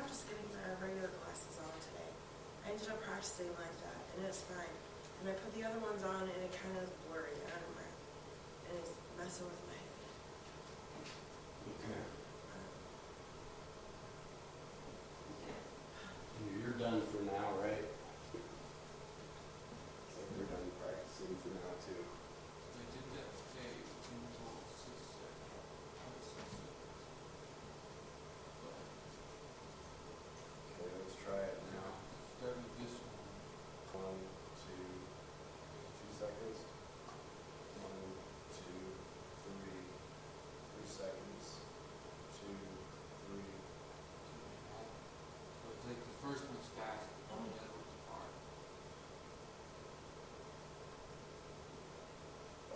I'm just getting my regular glasses on today. I ended up practicing like that, and it's fine. And I put the other ones on, and it kind of blurry. I don't and it's messing with my head. Okay. Um, You're done for now, right? So you're done practicing for now too. They did that today until six, uh, six, Okay, let's try it now. Start with this one. One, two, two seconds. One, two, three, three seconds. Two, three. So it's like the first one's fast, and the other one's hard.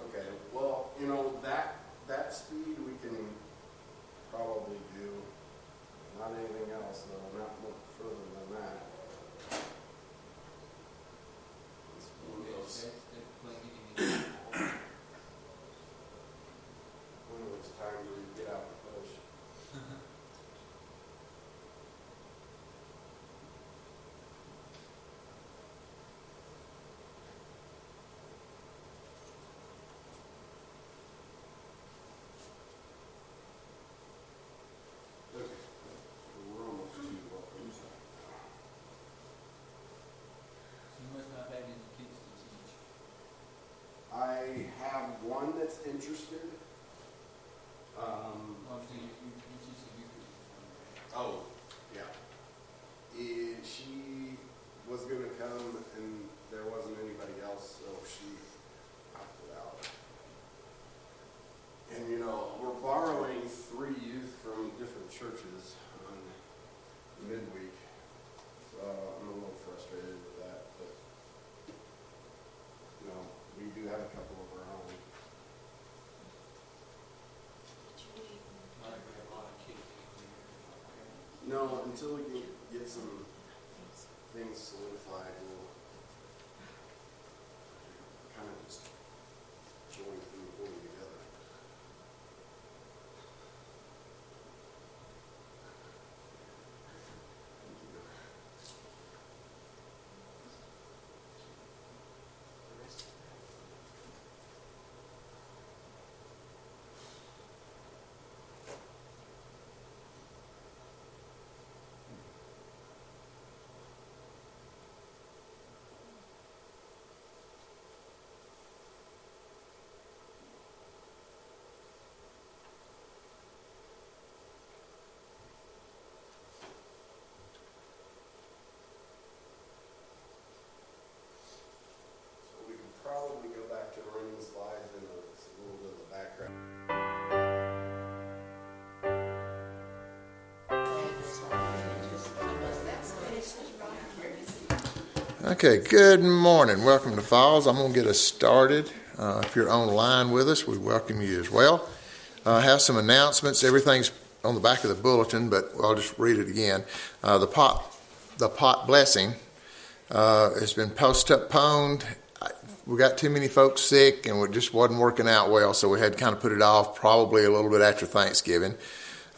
Okay, well, you know, that, that speed we can probably do. Not anything else, though, not much further than that. It's one of those, That's, that's like getting in the ball. one of those times where you get out and push. Okay, we're almost to welcome. You must not have any kids to teach. I have one that's interested. Um, Well, I'm saying you, you you teach the Eucharist. oh, yeah. Eh, she was gonna come and there wasn't anybody else, so she opted out. And you know, we're borrowing three youth from different churches on midweek. So I'm a little frustrated with that, but you know, we do have a couple of our own. Not very a lot of kids. in here. No, until we get, get some things solidified, we'll kind of just join Okay, good morning. Welcome to Falls. I'm going to get us started. Uh, if you're online with us, we welcome you as well. Uh, I have some announcements. Everything's on the back of the bulletin, but I'll just read it again. Uh, the pot, the pot blessing, uh, has been postponed. We got too many folks sick, and it just wasn't working out well, so we had to kind of put it off, probably a little bit after Thanksgiving.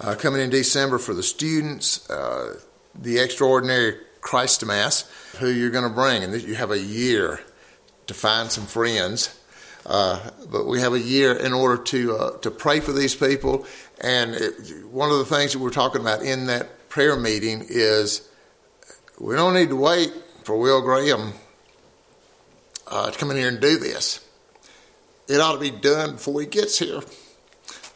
Uh, coming in December for the students, uh, the extraordinary Christ Mass, who you're going to bring, and you have a year to find some friends. Uh, but we have a year in order to uh, to pray for these people. And it, one of the things that we're talking about in that prayer meeting is we don't need to wait for Will Graham uh, to come in here and do this. It ought to be done before he gets here.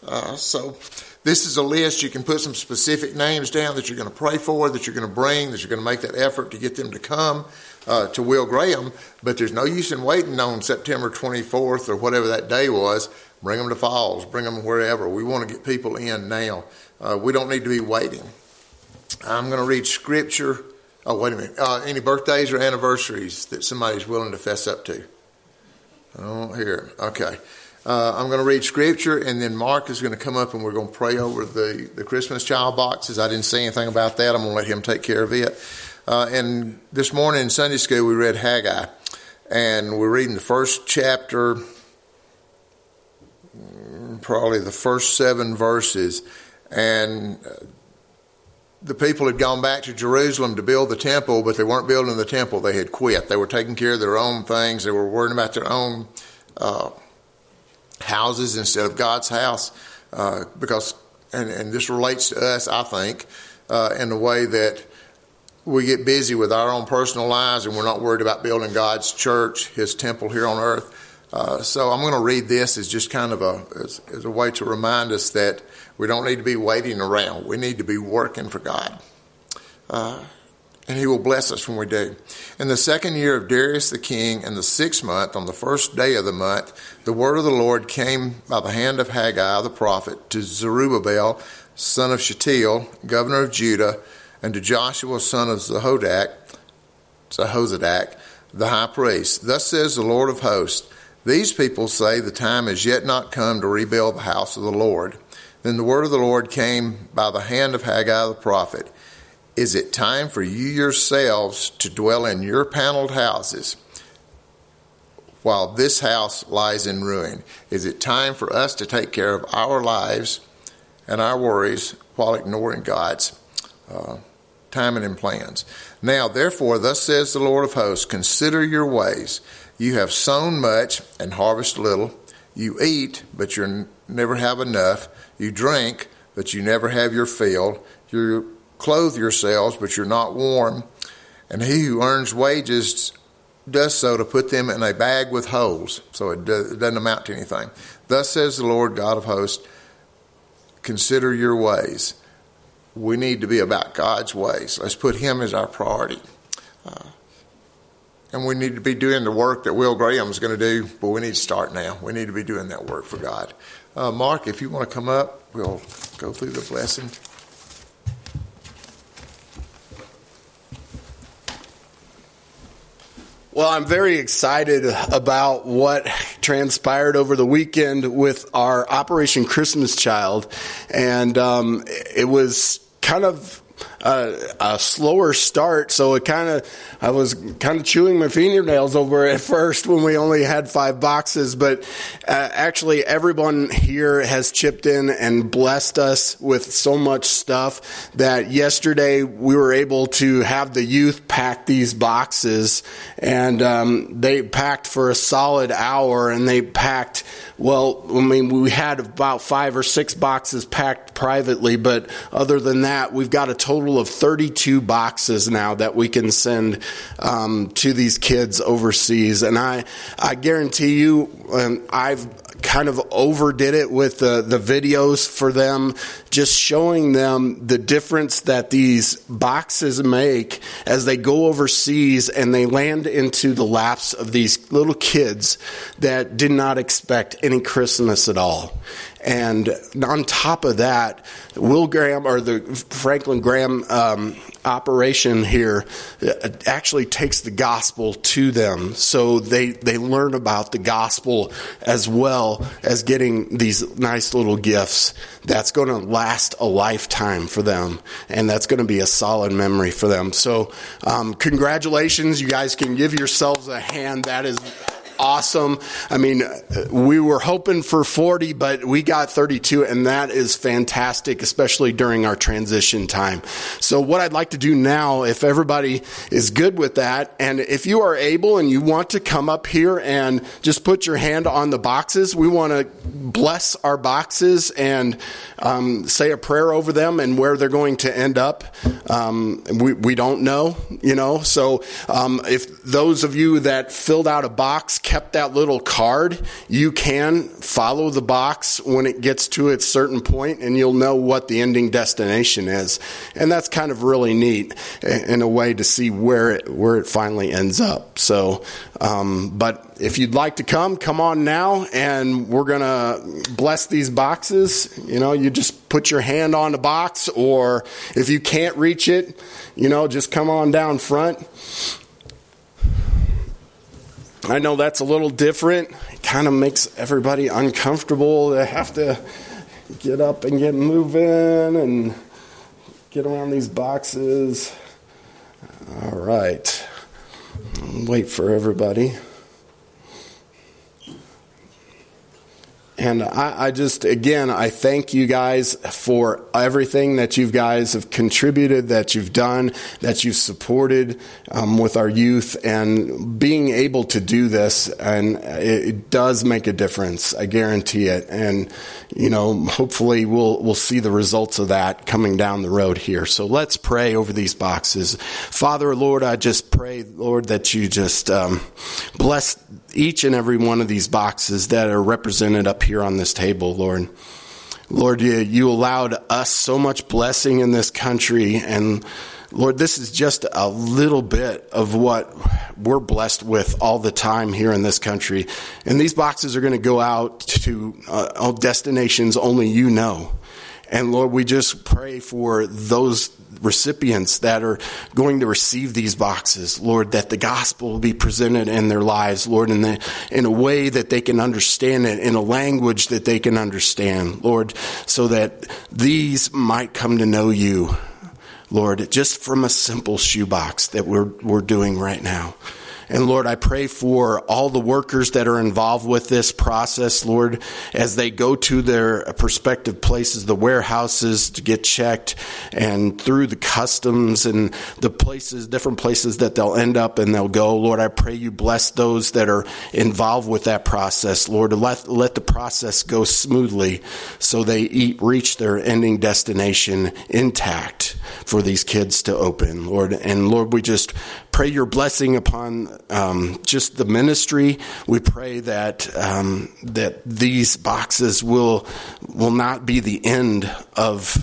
Uh, so this is a list. You can put some specific names down that you're going to pray for, that you're going to bring, that you're going to make that effort to get them to come uh, to Will Graham. But there's no use in waiting on September 24th or whatever that day was. Bring them to Falls, bring them wherever. We want to get people in now. Uh, we don't need to be waiting. I'm going to read scripture. Oh, wait a minute. Uh, any birthdays or anniversaries that somebody's willing to fess up to? I don't hear. Okay. Uh, I'm going to read scripture, and then Mark is going to come up and we're going to pray over the, the Christmas child boxes. I didn't say anything about that. I'm going to let him take care of it. Uh, and this morning in Sunday school, we read Haggai, and we're reading the first chapter, mm, probably the first seven verses. And uh, the people had gone back to Jerusalem to build the temple, but they weren't building the temple. They had quit. They were taking care of their own things. They were worrying about their own uh, houses instead of God's house. Uh, because, and, and this relates to us, I think, uh, in the way that we get busy with our own personal lives and we're not worried about building God's church, His temple here on earth. Uh, so I'm going to read this as just kind of a as, as, a way to remind us that we don't need to be waiting around. We need to be working for God, uh, and He will bless us when we do. In the second year of Darius the king, in the sixth month, on the first day of the month, the word of the Lord came by the hand of Haggai the prophet to Zerubbabel, son of Shealtiel, governor of Judah, and to Joshua, son of Zehodak, Zehozadak, the high priest. Thus says the Lord of hosts. These people say the time is yet not come to rebuild the house of the Lord. Then the word of the Lord came by the hand of Haggai the prophet. Is it time for you yourselves to dwell in your paneled houses while this house lies in ruin? Is it time for us to take care of our lives and our worries while ignoring God's uh, timing and plans? Now, therefore, thus says the Lord of hosts Consider your ways you have sown much and harvest little. You eat, but you never have enough. You drink, but you never have your fill. You clothe yourselves, but you're not warm. And he who earns wages does so to put them in a bag with holes, so it, doesn't amount to anything. Thus says the Lord God of hosts Consider your ways. We need to be about God's ways. Let's put Him as our priority. Uh, and we need to be doing the work that Will Graham is going to do, but we need to start now. We need to be doing that work for God. Uh, Mark, if you want to come up, we'll go through the blessing. Well, I'm very excited about what transpired over the weekend with our Operation Christmas Child. And um, it was kind of a, a slower start. So it kind of, I was kind of chewing my fingernails over at first when we only had five boxes. But uh, actually, everyone here has chipped in and blessed us with so much stuff that yesterday we were able to have the youth pack these boxes. And um, they packed for a solid hour and they packed, well, I mean, we had about five or six boxes packed privately. But other than that, we've got a total of 32 boxes now that we can send um, to these kids overseas. And I, I guarantee you, um, I've kind of overdid it with the, the videos for them, just showing them the difference that these boxes make as they go overseas and they land into the laps of these little kids that did not expect any Christmas at all. And on top of that, Will Graham or the Franklin Graham um, operation here uh, actually takes the gospel to them. So they, they learn about the gospel as well as getting these nice little gifts. That's going to last a lifetime for them. And that's going to be a solid memory for them. So, um, congratulations. You guys can give yourselves a hand. That is awesome. I mean, we were hoping for 40, but we got 32, and that is fantastic, especially during our transition time. So, what I'd like to do now, if everybody is good with that, and if you are able and you want to come up here and just put your hand on the boxes, we want to bless our boxes and um, say a prayer over them and where they're going to end up. Um, we, we don't know, you know. So, um, if those of you that filled out a box, kept that little card, you can follow the box when it gets to its certain point and you'll know what the ending destination is. And that's kind of really neat in a way to see where it, where it finally ends up. So, um, but if you'd like to come, come on now and we're going to bless these boxes. You know, you just put your hand on the box or if you can't reach it, you know, just come on down front I know that's a little different. It kind of makes everybody uncomfortable to have to get up and get moving and get around these boxes. All right. Wait for everybody. And I, I, just, again, I thank you guys for everything that you guys have contributed, that you've done, that you've supported um, with our youth, and being able to do this. And it, it, does make a difference. I guarantee it. And, you know, hopefully we'll, we'll see the results of that coming down the road here. So let's pray over these boxes. Father, Lord, I just pray, Lord, that you just um, bless each and every one of these boxes that are represented up here on this table, Lord. Lord, you, allowed us so much blessing in this country. And Lord, this is just a little bit of what we're blessed with all the time here in this country. And these boxes are going to go out to uh, destinations only you know. And Lord, we just pray for those recipients that are going to receive these boxes, Lord, that the gospel will be presented in their lives, Lord, in, the, in a way that they can understand it, in a language that they can understand, Lord, so that these might come to know you, Lord, just from a simple shoebox that we're, we're doing right now. And Lord, I pray for all the workers that are involved with this process, Lord, as they go to their prospective places, the warehouses to get checked and through the customs and the places, different places that they'll end up and they'll go. Lord, I pray you bless those that are involved with that process, Lord, let, let the process go smoothly so they eat, reach their ending destination intact for these kids to open, Lord. And Lord, we just pray your blessing upon um, just the ministry. We pray that um, that these boxes will will not be the end of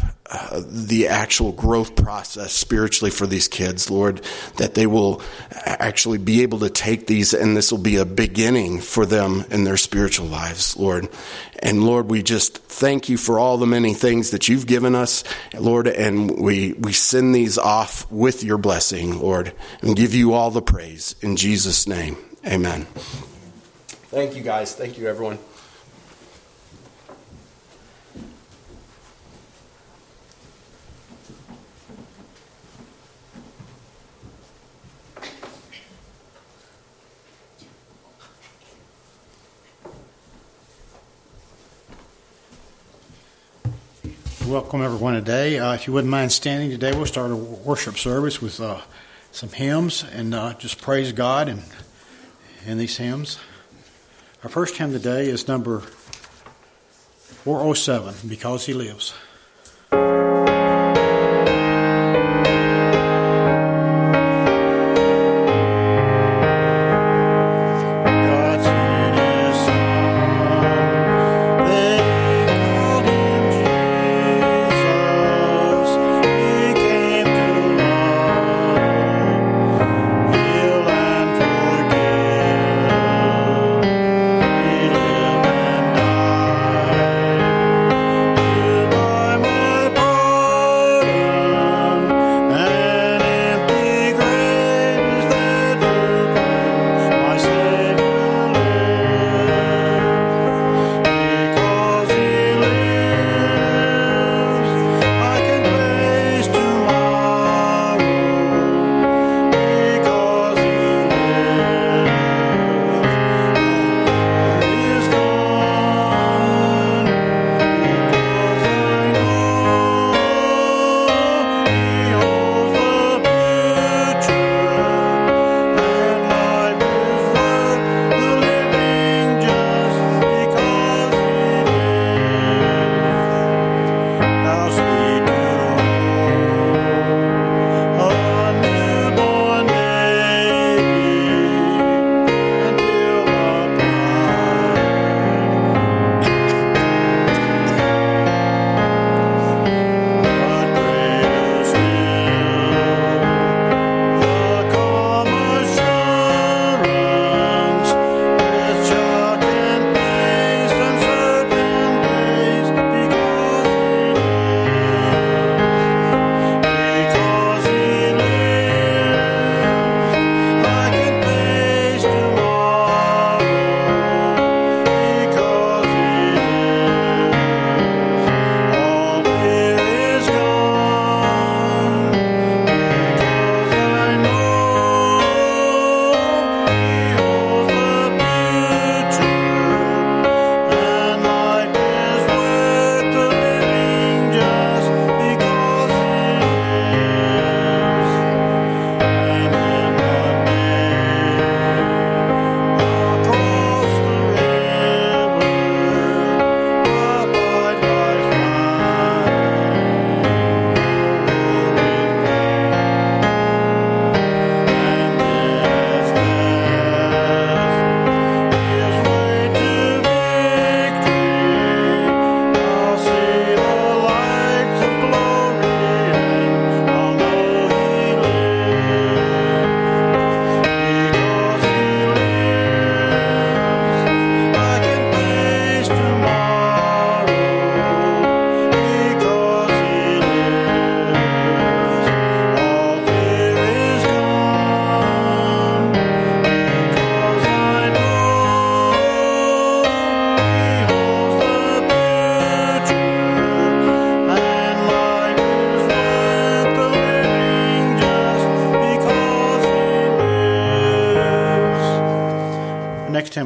the actual growth process spiritually for these kids, Lord, that they will actually be able to take these and this will be a beginning for them in their spiritual lives, Lord. And Lord, we just thank you for all the many things that you've given us, Lord, and we, we send these off with your blessing, Lord, and give you all the praise. In Jesus' name, amen. Thank you, guys. Thank you, everyone. Welcome everyone today. Uh, if you wouldn't mind standing today, we'll start a worship service with uh, some hymns and uh, just praise God and in these hymns. Our first hymn today is number 407, Because He Lives.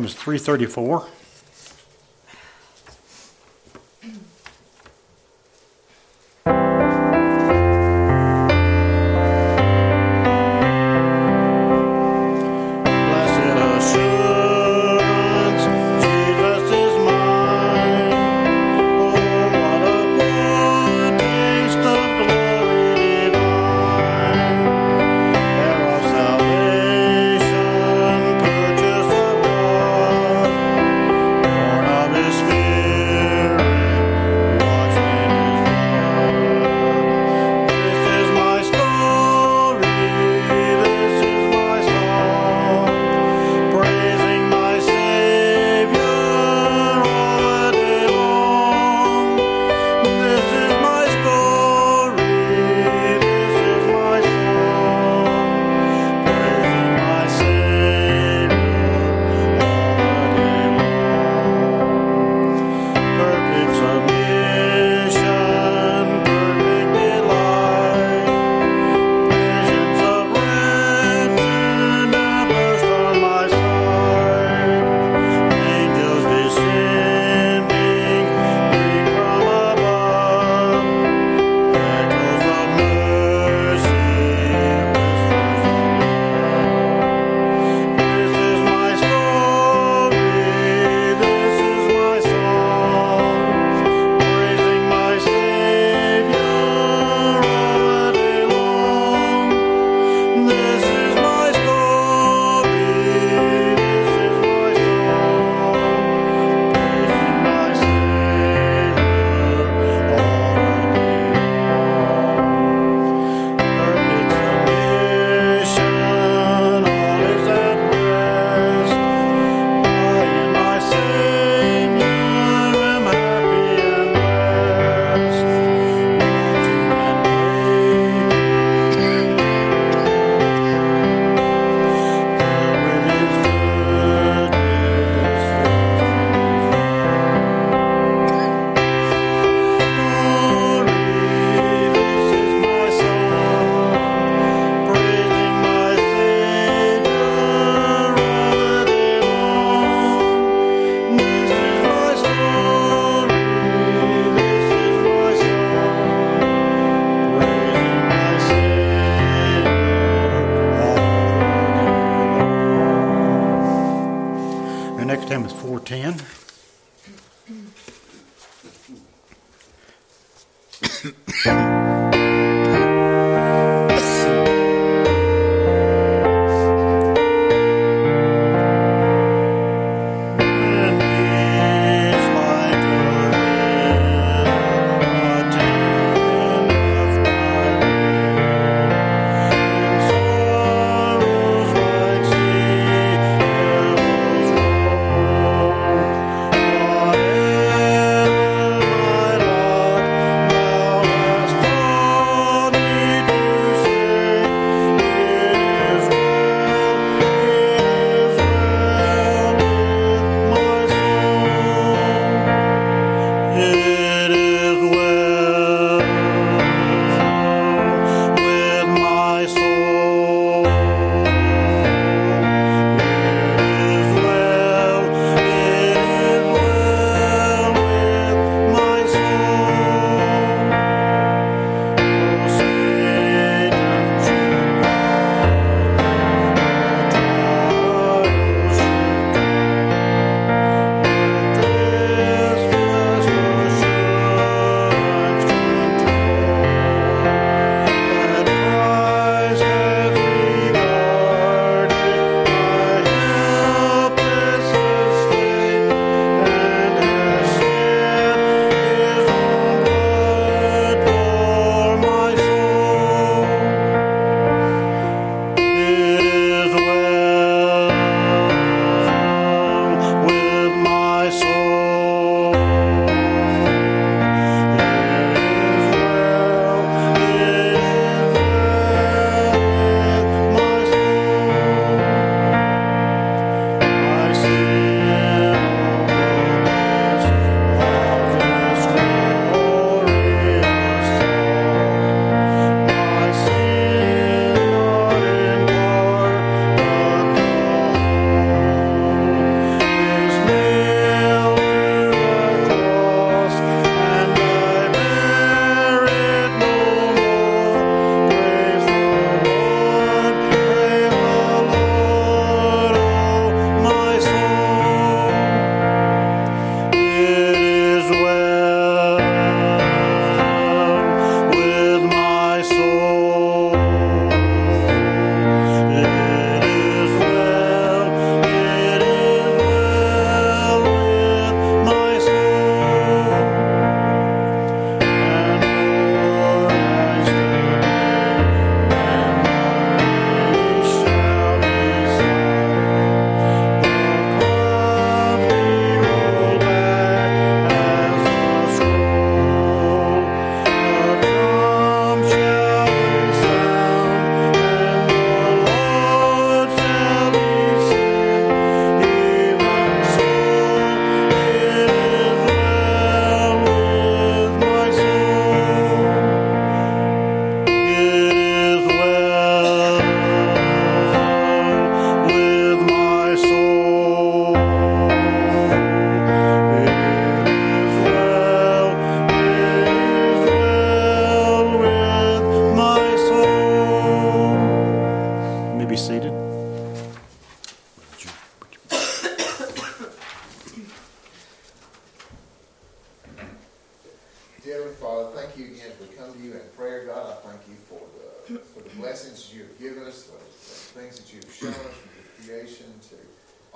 Is 334.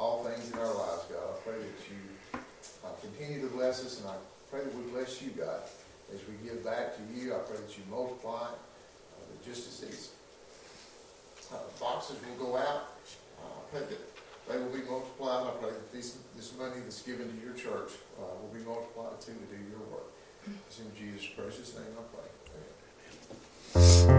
All things in our lives, God. I pray that you uh, continue to bless us, and I pray that we bless you, God, as we give back to you. I pray that you multiply, uh, just as these uh, boxes will go out, uh, I pray that they will be multiplied. I pray that these, this money that's given to your church uh, will be multiplied too to do your work. It's in Jesus' precious name I pray. Amen.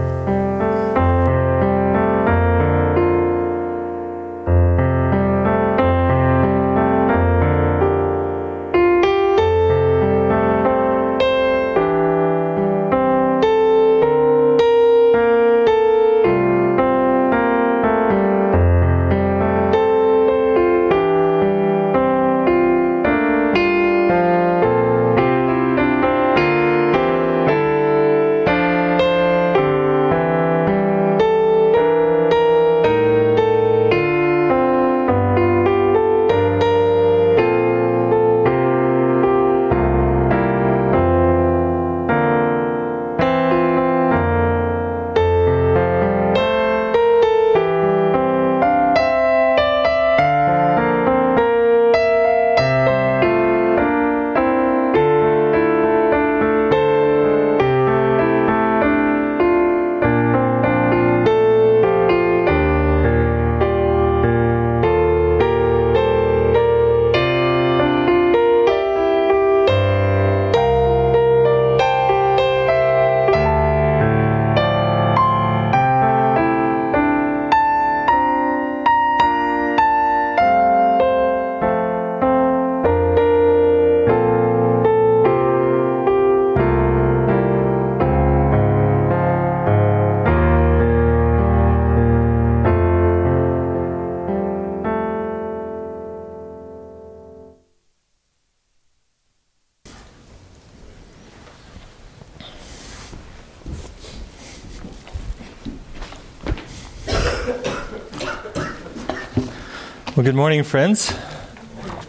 Good morning, friends.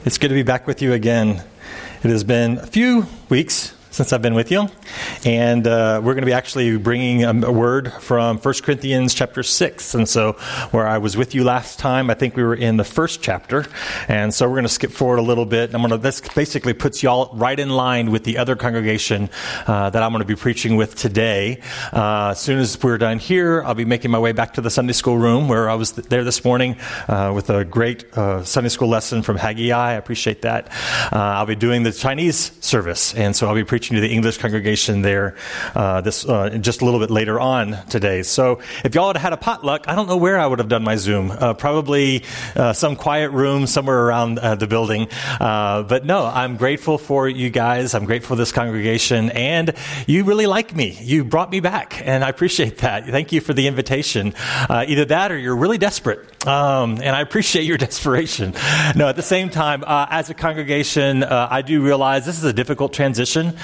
It's good to be back with you again. It has been a few weeks since I've been with you. And uh, we're going to be actually bringing a, word from 1 Corinthians chapter 6. And so, where I was with you last time, I think we were in the first chapter. And so, we're going to skip forward a little bit. I'm going to, this basically puts y'all right in line with the other congregation uh, that I'm going to be preaching with today. Uh, as soon as we're done here, I'll be making my way back to the Sunday school room where I was there this morning uh, with a great uh, Sunday school lesson from Haggai. I appreciate that. Uh, I'll be doing the Chinese service. And so, I'll be preaching to the English congregation there uh, this uh, just a little bit later on today. So if y'all had had a potluck, I don't know where I would have done my Zoom. Uh, probably uh, some quiet room somewhere around uh, the building. Uh, but no, I'm grateful for you guys. I'm grateful for this congregation, and you really like me. You brought me back, and I appreciate that. Thank you for the invitation. either that, or you're really desperate, um, and I appreciate your desperation. No, at the same time, as a congregation, I do realize this is a difficult transition.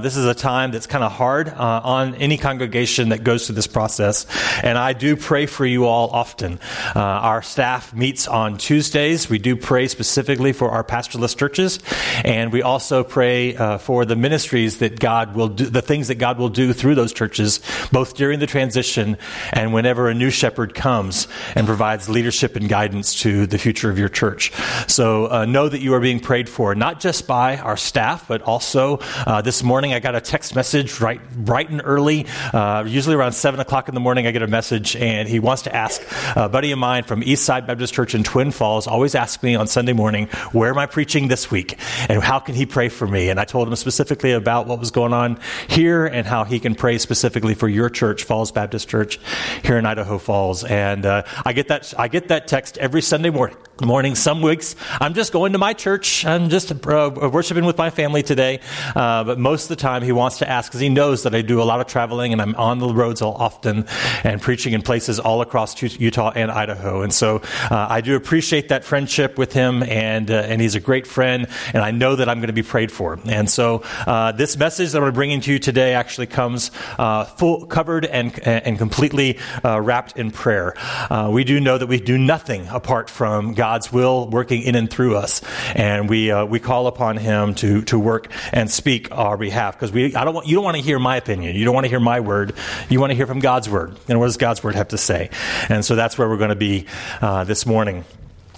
This is a time that's kind of hard uh, on any congregation that goes through this process. And I do pray for you all often. Uh, our staff meets on Tuesdays. We do pray specifically for our pastorless churches. And we also pray uh, for the ministries that God will do, the things that God will do through those churches, both during the transition and whenever a new shepherd comes and provides leadership and guidance to the future of your church. So uh, know that you are being prayed for, not just by our staff, but also uh, this morning I got a text message right bright and early. Uh, usually around seven o'clock in the morning, I get a message, and he wants to ask a buddy of mine from Eastside Baptist Church in Twin Falls. Always asks me on Sunday morning, "Where am I preaching this week? And how can he pray for me?" And I told him specifically about what was going on here and how he can pray specifically for your church, Falls Baptist Church, here in Idaho Falls. And uh, I get that I get that text every Sunday morning. Morning. Some weeks I'm just going to my church. I'm just uh, worshiping with my family today. Uh, but most of the time he wants to ask because he knows that I do a lot of traveling and I'm on the roads all often and preaching in places all across Utah and Idaho. And so uh, I do appreciate that friendship with him, and uh, and he's a great friend, and I know that I'm going to be prayed for. And so uh, this message that I'm bringing to you today actually comes uh, full, covered and and completely uh, wrapped in prayer. Uh, we do know that we do nothing apart from God's will working in and through us. And we, we call upon Him to, to work and speak our behalf. Because we, I don't want, you don't want to hear my opinion. You don't want to hear my word. You want to hear from God's word. And what does God's word have to say? And so that's where we're going to be uh, this morning.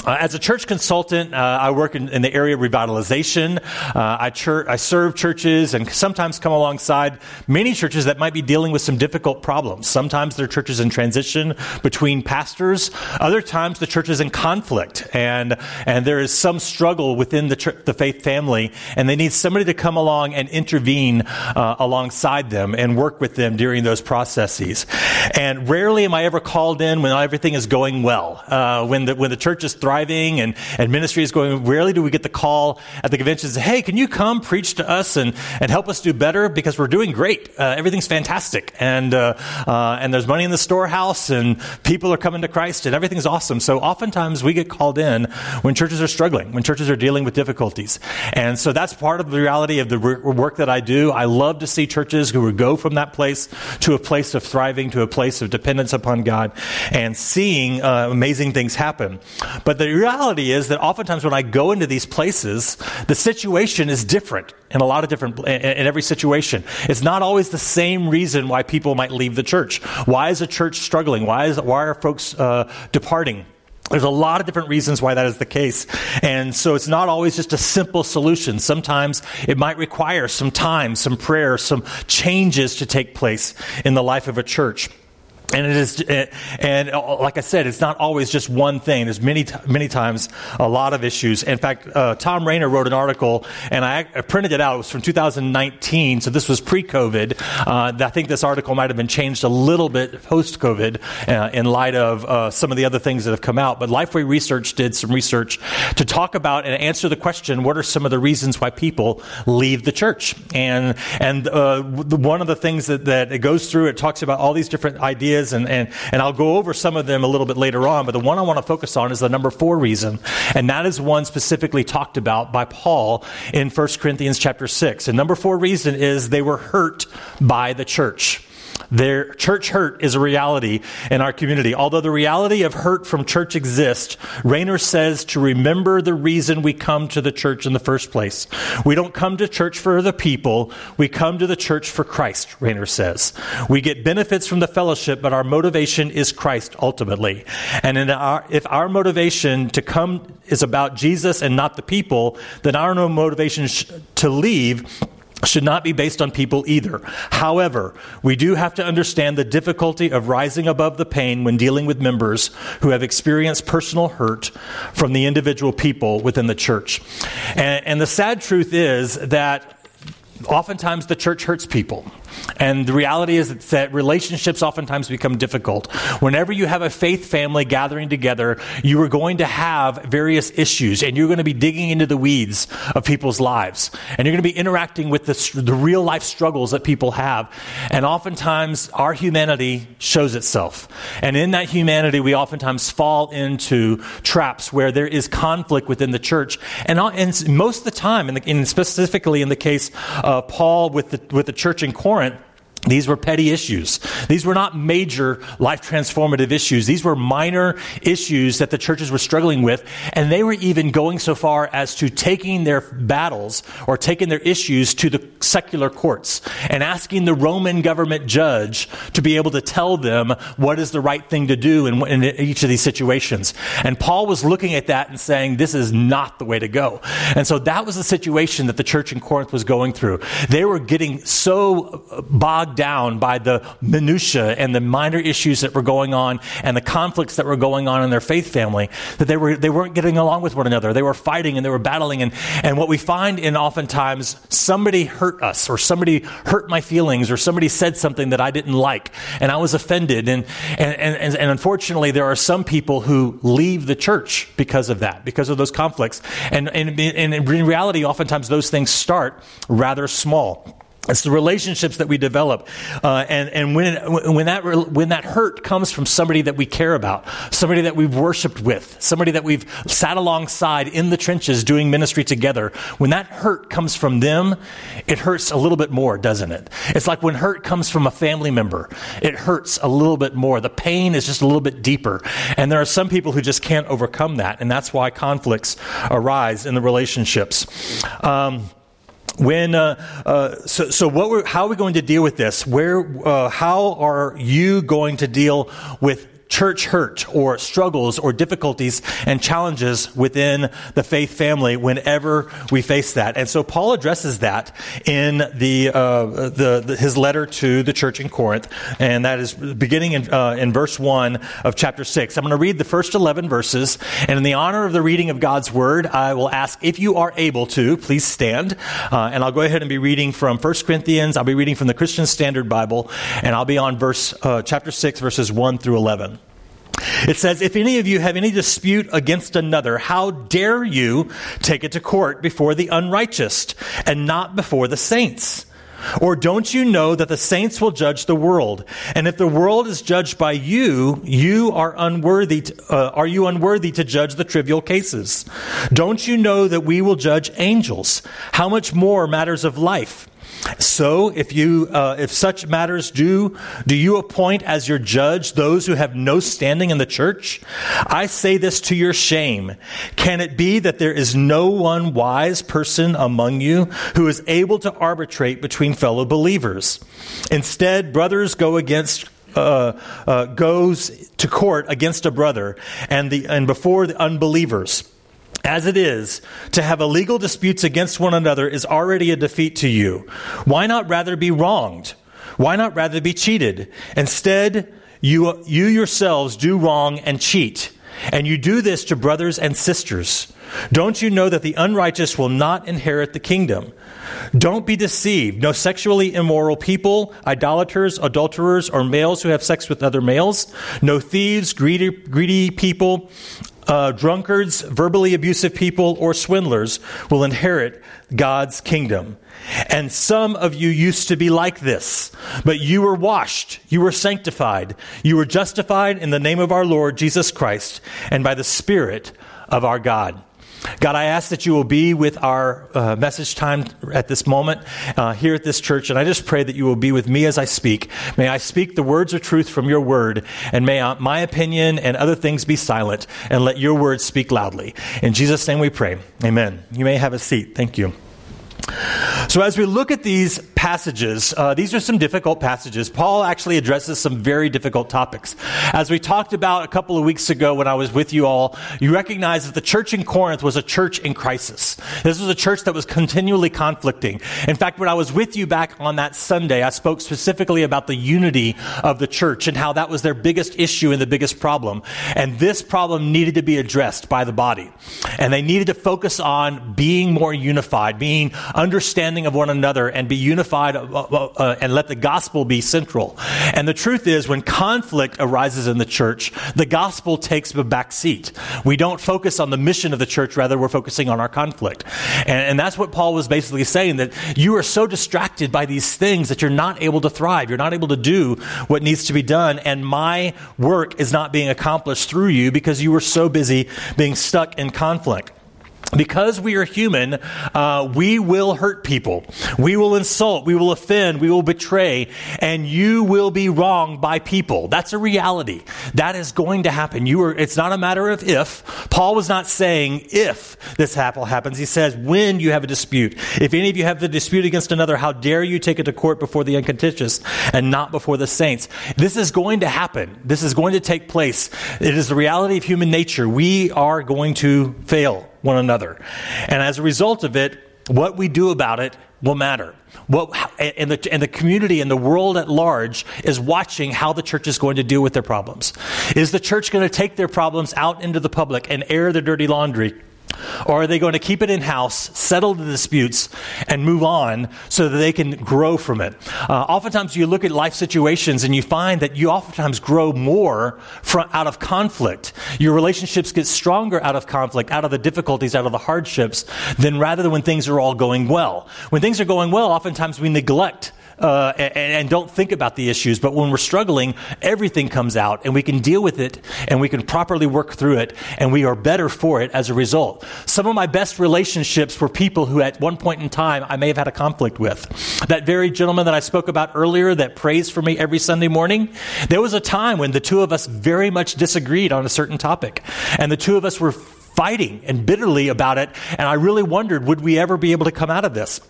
Uh, as a church consultant, uh, I work in, in, the area of revitalization. Uh, I, I, serve churches and sometimes come alongside many churches that might be dealing with some difficult problems. Sometimes they're churches in transition between pastors. Other times the church is in conflict and, and there is some struggle within the, the faith family and they need somebody to come along and intervene uh, alongside them and work with them during those processes. And rarely am I ever called in when everything is going well, uh, when, the, when the church is thriving and, and ministry is going. Rarely do we get the call at the convention say, hey, can you come preach to us and, and help us do better? Because we're doing great. Uh, everything's fantastic. And, uh, uh, and there's money in the storehouse and people are coming to Christ and everything's awesome. So oftentimes we get called in when churches are struggling, when churches are dealing with difficulties. And so that's part of the reality of the work that I do. I love to see churches who go from that place to a place of thriving, to a place of dependence upon God and seeing uh, amazing things happen. But the the reality is that oftentimes when I go into these places, the situation is different in a lot of different, in every situation. It's not always the same reason why people might leave the church. Why is a church struggling? Why is, why are folks uh, departing? There's a lot of different reasons why that is the case. And so it's not always just a simple solution. Sometimes it might require some time, some prayer, some changes to take place in the life of a church. And it is, and like I said, it's not always just one thing. There's many, many times a lot of issues. In fact, uh, Thom Rainer wrote an article, and I, printed it out. It was from 2019, so this was pre-COVID. Uh, I think this article might have been changed a little bit post-COVID uh, in light of uh, some of the other things that have come out. But Lifeway Research did some research to talk about and answer the question: What are some of the reasons why people leave the church? And and uh, one of the things that that it goes through, it talks about all these different ideas is, and, and, and I'll go over some of them a little bit later on, but the one I want to focus on is the number four reason, and that is one specifically talked about by Paul in 1 Corinthians chapter 6. And number four reason is they were hurt by the church. Their church hurt is a reality in our community. Although the reality of hurt from church exists, Rainer says to remember the reason we come to the church in the first place. We don't come to church for the people, we come to the church for Christ, Rainer says. We get benefits from the fellowship, but our motivation is Christ ultimately. And our, if our motivation to come is about Jesus and not the people, then our motivation to leave should not be based on people either. However, we do have to understand the difficulty of rising above the pain when dealing with members who have experienced personal hurt from the individual people within the church. And, and the sad truth is that oftentimes the church hurts people. And the reality is that relationships oftentimes become difficult. Whenever you have a faith family gathering together, you are going to have various issues and you're going to be digging into the weeds of people's lives. And you're going to be interacting with the, the real life struggles that people have. And oftentimes our humanity shows itself. And in that humanity, we oftentimes fall into traps where there is conflict within the church. And, and most of the time, and specifically in the case of Paul with the, with the church in Corinth, Corinth these were petty issues. These were not major life transformative issues. These were minor issues that the churches were struggling with. And they were even going so far as to taking their battles or taking their issues to the secular courts and asking the Roman government judge to be able to tell them what is the right thing to do in, in each of these situations. And Paul was looking at that and saying, this is not the way to go. And so that was the situation that the church in Corinth was going through. They were getting so bogged bogged down by the minutia and the minor issues that were going on and the conflicts that were going on in their faith family that they were they weren't getting along with one another. They were fighting and they were battling. And and what we find in oftentimes somebody hurt us or somebody hurt my feelings or somebody said something that I didn't like and I was offended. And and and, and unfortunately there are some people who leave the church because of that because of those conflicts. And and, and in reality oftentimes those things start rather small It's the relationships that we develop, uh, and and when when that when that hurt comes from somebody that we care about, somebody that we've worshipped with, somebody that we've sat alongside in the trenches doing ministry together. When that hurt comes from them, it hurts a little bit more, doesn't it? It's like when hurt comes from a family member, it hurts a little bit more. The pain is just a little bit deeper, and there are some people who just can't overcome that, and that's why conflicts arise in the relationships. Um, when uh, uh, so, so what we're, how are we going to deal with this? Where uh, how are you going to deal with church hurt or struggles or difficulties and challenges within the faith family whenever we face that. And so Paul addresses that in the, uh, the, the, his letter to the church in Corinth, and that is beginning in, uh, in verse 1 of chapter 6. I'm going to read the first 11 verses, and in the honor of the reading of God's word, I will ask if you are able to, please stand, uh, and I'll go ahead and be reading from 1 Corinthians, I'll be reading from the Christian Standard Bible, and I'll be on verse, uh, chapter 6, verses 1 through 11. It says, If any of you have any dispute against another, how dare you take it to court before the unrighteous and not before the saints? Or don't you know that the saints will judge the world? And if the world is judged by you, you are unworthy. To, uh, are you unworthy to judge the trivial cases? Don't you know that we will judge angels? How much more matters of life? So, if you, uh, if such matters do, do you appoint as your judge those who have no standing in the church? I say this to your shame. Can it be that there is no one wise person among you who is able to arbitrate between fellow believers? Instead, brothers go against uh, uh, goes to court against a brother and the and before the unbelievers as it is, to have illegal disputes against one another is already a defeat to you. Why not rather be wronged? Why not rather be cheated? Instead, you, you yourselves do wrong and cheat. And you do this to brothers and sisters. Don't you know that the unrighteous will not inherit the kingdom? Don't be deceived. No sexually immoral people, idolaters, adulterers, or males who have sex with other males. No thieves, greedy, greedy people, uh, drunkards, verbally abusive people, or swindlers will inherit God's kingdom. And some of you used to be like this, but you were washed, you were sanctified, you were justified in the name of our Lord Jesus Christ and by the Spirit of our God. God, I ask that you will be with our uh, message time at this moment uh, here at this church, and I just pray that you will be with me as I speak. May I speak the words of truth from your word, and may uh, my opinion and other things be silent, and let your words speak loudly. In Jesus' name we pray. Amen. You may have a seat. Thank you. So, as we look at these passages, uh, these are some difficult passages. Paul actually addresses some very difficult topics. As we talked about a couple of weeks ago when I was with you all, you recognize that the church in Corinth was a church in crisis. This was a church that was continually conflicting. In fact, when I was with you back on that Sunday, I spoke specifically about the unity of the church and how that was their biggest issue and the biggest problem. And this problem needed to be addressed by the body. And they needed to focus on being more unified, being understanding of one another and be unified uh, uh, uh, and let the gospel be central. And the truth is, when conflict arises in the church, the gospel takes a back seat. We don't focus on the mission of the church, rather, we're focusing on our conflict. And, and that's what Paul was basically saying that you are so distracted by these things that you're not able to thrive. You're not able to do what needs to be done. And my work is not being accomplished through you because you were so busy being stuck in conflict because we are human, uh, we will hurt people. We will insult. We will offend. We will betray. And you will be wronged by people. That's a reality. That is going to happen. You are, it's not a matter of if. Paul was not saying if this happens. He says when you have a dispute. If any of you have the dispute against another, how dare you take it to court before the uncontentious and not before the saints? This is going to happen. This is going to take place. It is the reality of human nature. We are going to fail one another. And as a result of it, what we do about it will matter. What, and, the, and the community and the world at large is watching how the church is going to deal with their problems. Is the church going to take their problems out into the public and air their dirty laundry? Or are they going to keep it in house, settle the disputes, and move on so that they can grow from it? Uh, oftentimes, you look at life situations and you find that you oftentimes grow more from, out of conflict. Your relationships get stronger out of conflict, out of the difficulties, out of the hardships, than rather than when things are all going well. When things are going well, oftentimes we neglect uh, and, and, don't think about the issues. But when we're struggling, everything comes out and we can deal with it and we can properly work through it and we are better for it as a result. Some of my best relationships were people who at one point in time I may have had a conflict with. That very gentleman that I spoke about earlier that prays for me every Sunday morning, there was a time when the two of us very much disagreed on a certain topic. And the two of us were fighting and bitterly about it. And I really wondered, would we ever be able to come out of this?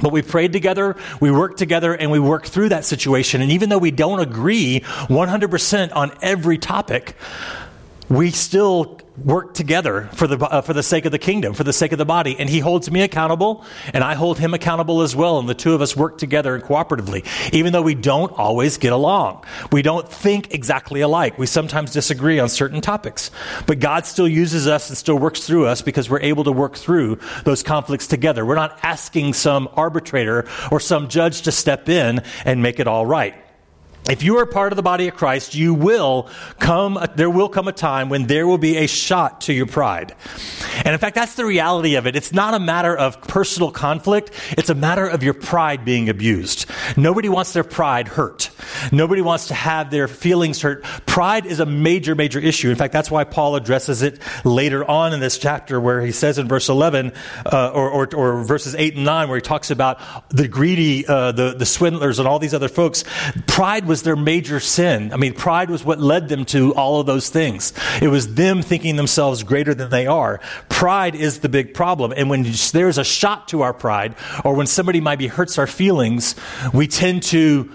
But we prayed together, we worked together, and we worked through that situation. And even though we don't agree 100% on every topic, we still work together for the, uh, for the sake of the kingdom, for the sake of the body. And he holds me accountable, and I hold him accountable as well. And the two of us work together and cooperatively, even though we don't always get along. We don't think exactly alike. We sometimes disagree on certain topics. But God still uses us and still works through us because we're able to work through those conflicts together. We're not asking some arbitrator or some judge to step in and make it all right if you are part of the body of Christ, you will come, there will come a time when there will be a shot to your pride. And in fact, that's the reality of it. It's not a matter of personal conflict. It's a matter of your pride being abused. Nobody wants their pride hurt. Nobody wants to have their feelings hurt. Pride is a major, major issue. In fact, that's why Paul addresses it later on in this chapter where he says in verse 11, uh, or, or, or, verses 8 and 9, where he talks about the greedy, uh, the, the swindlers and all these other folks. Pride was was their major sin. I mean, pride was what led them to all of those things. It was them thinking themselves greater than they are. Pride is the big problem. And when there's a shot to our pride, or when somebody maybe hurts our feelings, we tend to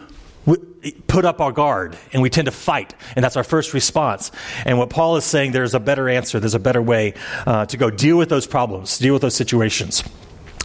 put up our guard and we tend to fight and that's our first response and what paul is saying there's a better answer there's a better way uh, to go deal with those problems deal with those situations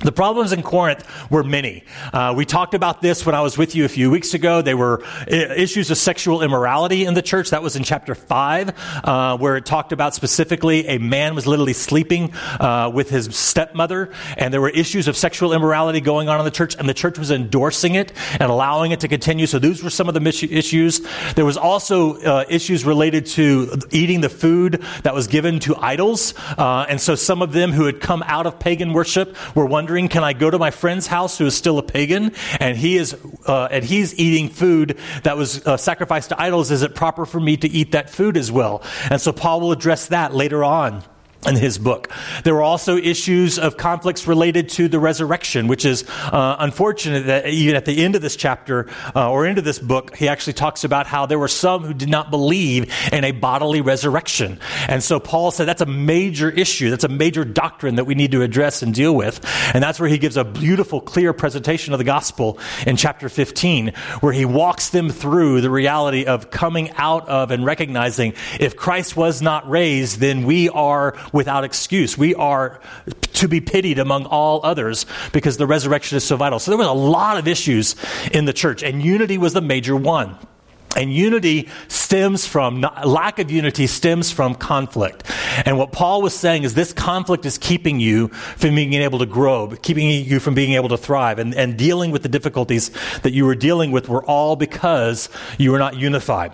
the problems in Corinth were many. Uh, we talked about this when I was with you a few weeks ago. They were uh, issues of sexual immorality in the church. That was in chapter 5, uh, where it talked about specifically a man was literally sleeping uh, with his stepmother, and there were issues of sexual immorality going on in the church, and the church was endorsing it and allowing it to continue. So those were some of the issues. There was also uh, issues related to eating the food that was given to idols. Uh, and so some of them who had come out of pagan worship were wondering wondering, can I go to my friend's house who is still a pagan and he is uh, and he's eating food that was uh, sacrificed to idols? Is it proper for me to eat that food as well? And so Paul will address that later on in his book. There were also issues of conflicts related to the resurrection, which is uh, unfortunate that even at the end of this chapter uh, or into this book, he actually talks about how there were some who did not believe in a bodily resurrection. And so Paul said that's a major issue. That's a major doctrine that we need to address and deal with. And that's where he gives a beautiful, clear presentation of the gospel in chapter 15, where he walks them through the reality of coming out of and recognizing if Christ was not raised, then we are without excuse. We are to be pitied among all others because the resurrection is so vital. So there was a lot of issues in the church, and unity was the major one. And unity stems from, lack of unity stems from conflict. And what Paul was saying is this conflict is keeping you from being able to grow, keeping you from being able to thrive. And, and dealing with the difficulties that you were dealing with were all because you were not unified.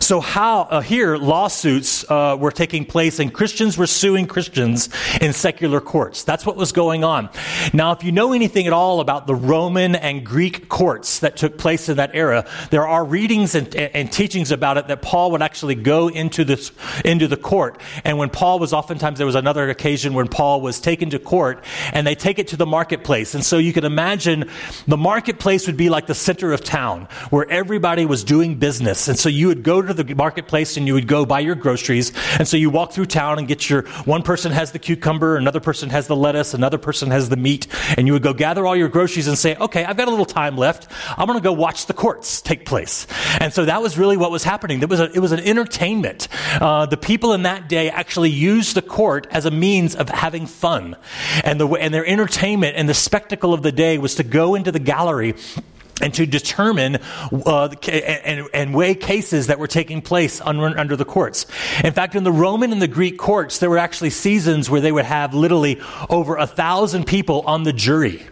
So, how, uh, here, lawsuits uh, were taking place and Christians were suing Christians in secular courts. That's what was going on. Now, if you know anything at all about the Roman and Greek courts that took place in that era, there are readings and and, and, teachings about it that Paul would actually go into this into the court. And when Paul was oftentimes there was another occasion when Paul was taken to court and they take it to the marketplace. And so you can imagine the marketplace would be like the center of town where everybody was doing business. And so you would go to the marketplace and you would go buy your groceries. And so you walk through town and get your one person has the cucumber, another person has the lettuce, another person has the meat, and you would go gather all your groceries and say, "Okay, I've got a little time left. I'm going to go watch the courts take place." And so that was really what was happening. It was, a, it was an entertainment. Uh, the people in that day actually used the court as a means of having fun. And, the, and their entertainment and the spectacle of the day was to go into the gallery and to determine uh, and, and, weigh cases that were taking place under, under the courts. In fact, in the Roman and the Greek courts, there were actually seasons where they would have literally over a thousand people on the jury.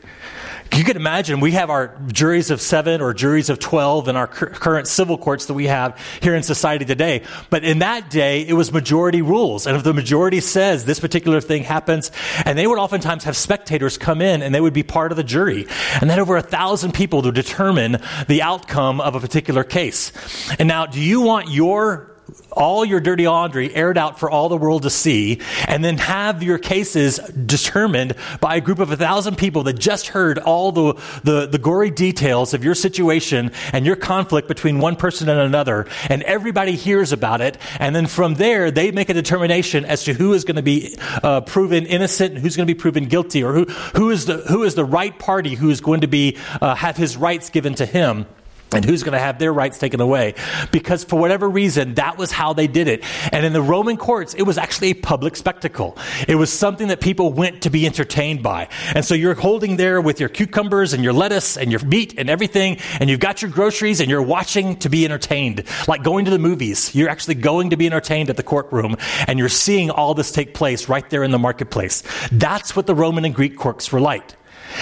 You can imagine we have our juries of seven or juries of 12 in our current civil courts that we have here in society today. But in that day, it was majority rules. And if the majority says this particular thing happens, and they would oftentimes have spectators come in and they would be part of the jury. And then over a thousand people to determine the outcome of a particular case. And now, do you want your all your dirty laundry aired out for all the world to see, and then have your cases determined by a group of a thousand people that just heard all the, the, the, gory details of your situation and your conflict between one person and another, and everybody hears about it, and then from there, they make a determination as to who is going to be uh, proven innocent and who's going to be proven guilty, or who, who, is the, who is the right party who is going to be, uh, have his rights given to him and who's going to have their rights taken away? Because for whatever reason that was how they did it. And in the roman courts it was actually a public spectacle. It was something that people went to be entertained by. And so you're holding there with your cucumbers and your lettuce and your meat and everything and you've got your groceries and you're watching to be entertained. Like going to the movies you're actually going to be entertained at the courtroom and you're seeing all this take place right there in the marketplace. That's what the roman and greek courts were like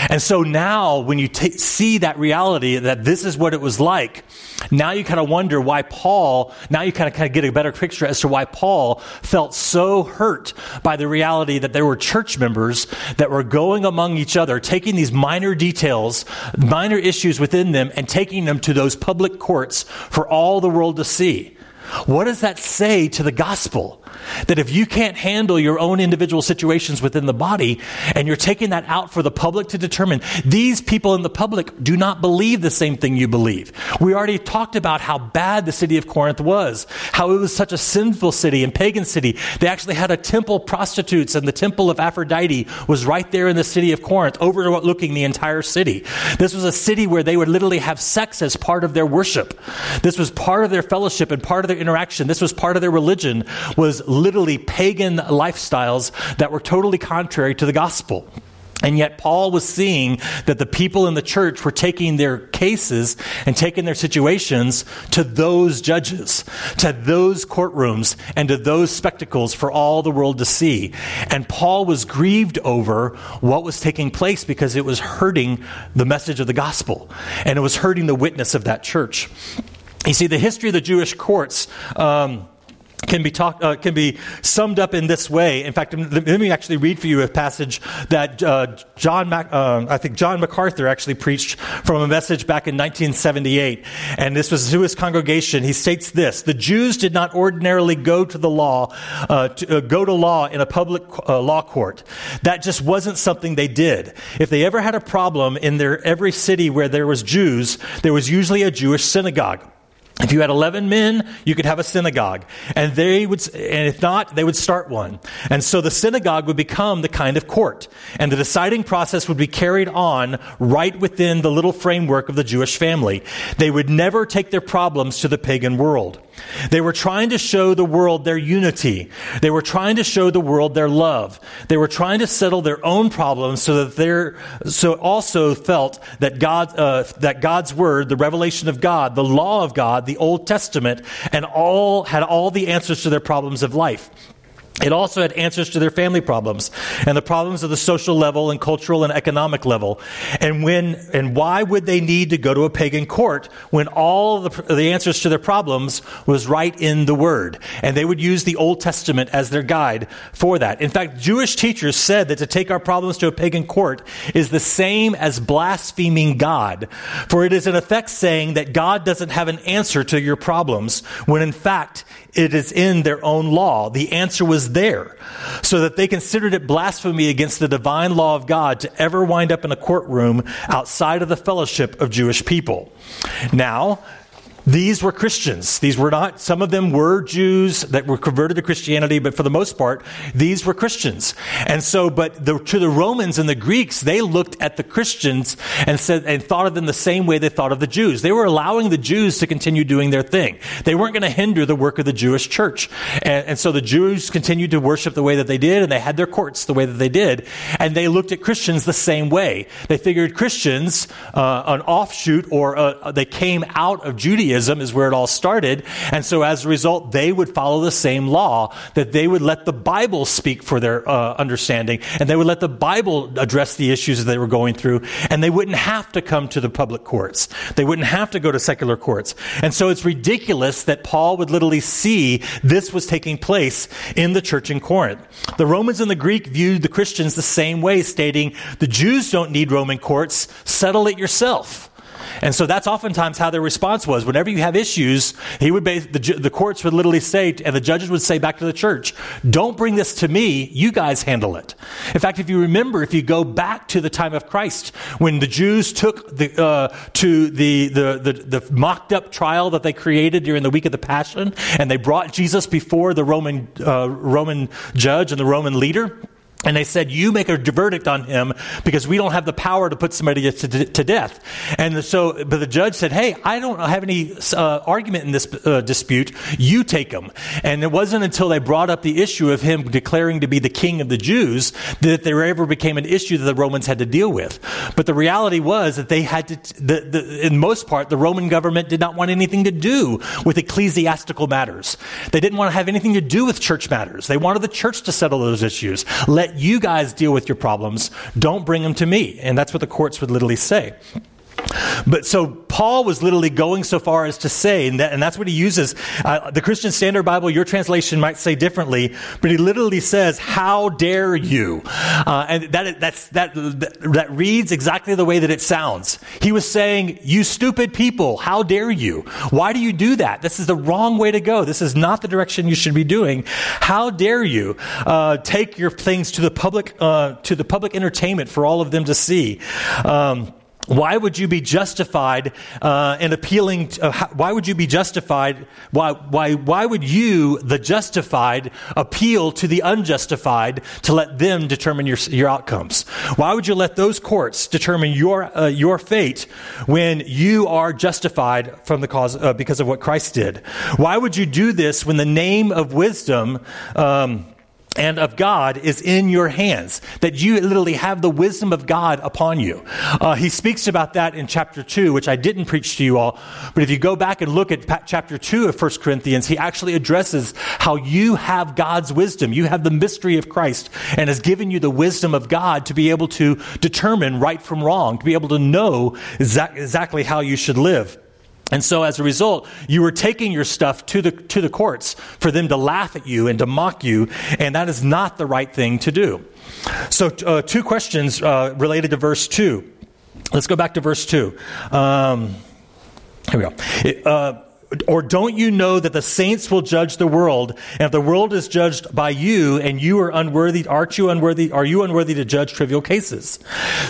and so now, when you t- see that reality that this is what it was like, now you kind of wonder why Paul, now you kind of kind of get a better picture as to why Paul felt so hurt by the reality that there were church members that were going among each other, taking these minor details, minor issues within them, and taking them to those public courts for all the world to see. What does that say to the gospel? That if you can't handle your own individual situations within the body and you're taking that out for the public to determine, these people in the public do not believe the same thing you believe. We already talked about how bad the city of Corinth was, how it was such a sinful city and pagan city. They actually had a temple prostitutes and the temple of Aphrodite was right there in the city of Corinth, overlooking the entire city. This was a city where they would literally have sex as part of their worship. This was part of their fellowship and part of their interaction. This was part of their religion was literally pagan lifestyles that were totally contrary to the gospel. And yet, Paul was seeing that the people in the church were taking their cases and taking their situations to those judges, to those courtrooms, and to those spectacles for all the world to see. And Paul was grieved over what was taking place because it was hurting the message of the gospel, and it was hurting the witness of that church. You see, the history of the Jewish courts. Um, can be talk, uh, can be summed up in this way. In fact, let me actually read for you a passage that uh, John, Mac, uh, I think John MacArthur actually preached from a message back in 1978, and this was to his congregation. He states this: the Jews did not ordinarily go to the law, uh, to, uh, go to law in a public uh, law court. That just wasn't something they did. If they ever had a problem in their every city where there was Jews, there was usually a Jewish synagogue. If you had 11 men, you could have a synagogue. And they would, and if not, they would start one. And so the synagogue would become the kind of court. And the deciding process would be carried on right within the little framework of the Jewish family. They would never take their problems to the pagan world. They were trying to show the world their unity. They were trying to show the world their love. They were trying to settle their own problems so that they're, so also felt that God, uh, that God's word, the revelation of God, the law of God, the Old Testament, and all had all the answers to their problems of life. It also had answers to their family problems and the problems of the social level and cultural and economic level. And when and why would they need to go to a pagan court when all the, the answers to their problems was right in the Word? And they would use the Old Testament as their guide for that. In fact, Jewish teachers said that to take our problems to a pagan court is the same as blaspheming God, for it is in effect saying that God doesn't have an answer to your problems when in fact it is in their own law. The answer there. So that they considered it blasphemy against the divine law of God to ever wind up in a courtroom outside of the fellowship of Jewish people. Now, These were Christians. These were not, some of them were Jews that were converted to Christianity, but for the most part, these were Christians. And so, but the, to the Romans and the Greeks, they looked at the Christians and said, and thought of them the same way they thought of the Jews. They were allowing the Jews to continue doing their thing. They weren't going to hinder the work of the Jewish church. And, and so the Jews continued to worship the way that they did, and they had their courts the way that they did. And they looked at Christians the same way. They figured Christians, uh, an offshoot, or uh, they came out of Judaism Judaism is where it all started. And so as a result, they would follow the same law that they would let the Bible speak for their uh, understanding and they would let the Bible address the issues that they were going through and they wouldn't have to come to the public courts. They wouldn't have to go to secular courts. And so it's ridiculous that Paul would literally see this was taking place in the church in Corinth. The Romans and the Greek viewed the Christians the same way, stating, the Jews don't need Roman courts, settle it yourself. And so that's oftentimes how their response was. Whenever you have issues, he would the, the courts would literally say, and the judges would say back to the church, don't bring this to me, you guys handle it. In fact, if you remember, if you go back to the time of Christ, when the Jews took the, uh, to the, the, the, the mocked up trial that they created during the week of the Passion, and they brought Jesus before the Roman, uh, Roman judge and the Roman leader, and they said, You make a verdict on him because we don't have the power to put somebody to, to death. And so, but the judge said, Hey, I don't have any uh, argument in this uh, dispute. You take him. And it wasn't until they brought up the issue of him declaring to be the king of the Jews that there ever became an issue that the Romans had to deal with. But the reality was that they had to, the, the, in most part, the Roman government did not want anything to do with ecclesiastical matters. They didn't want to have anything to do with church matters. They wanted the church to settle those issues. Let you guys deal with your problems. Don't bring them to me. And that's what the courts would literally say. But so Paul was literally going so far as to say, and, that, and that's what he uses. Uh, the Christian Standard Bible, your translation might say differently, but he literally says, "How dare you?" Uh, and that that's that that reads exactly the way that it sounds. He was saying, "You stupid people, how dare you? Why do you do that? This is the wrong way to go. This is not the direction you should be doing. How dare you uh, take your things to the public uh, to the public entertainment for all of them to see?" Um, why would you be justified uh, in appealing? To, uh, why would you be justified? Why, why, why would you, the justified, appeal to the unjustified to let them determine your, your outcomes? Why would you let those courts determine your, uh, your fate when you are justified from the cause, uh, because of what Christ did? Why would you do this when the name of wisdom um, and of God is in your hands, that you literally have the wisdom of God upon you. Uh, he speaks about that in chapter 2, which I didn't preach to you all, but if you go back and look at chapter 2 of 1 Corinthians, he actually addresses how you have God's wisdom. You have the mystery of Christ and has given you the wisdom of God to be able to determine right from wrong, to be able to know exactly how you should live. And so as a result, you were taking your stuff to the, to the courts for them to laugh at you and to mock you, and that is not the right thing to do. So, uh, two questions uh, related to verse 2. Let's go back to verse 2. Um, here we go. It, uh, or don't you know that the saints will judge the world? And if the world is judged by you and you are unworthy, aren't you unworthy? Are you unworthy to judge trivial cases?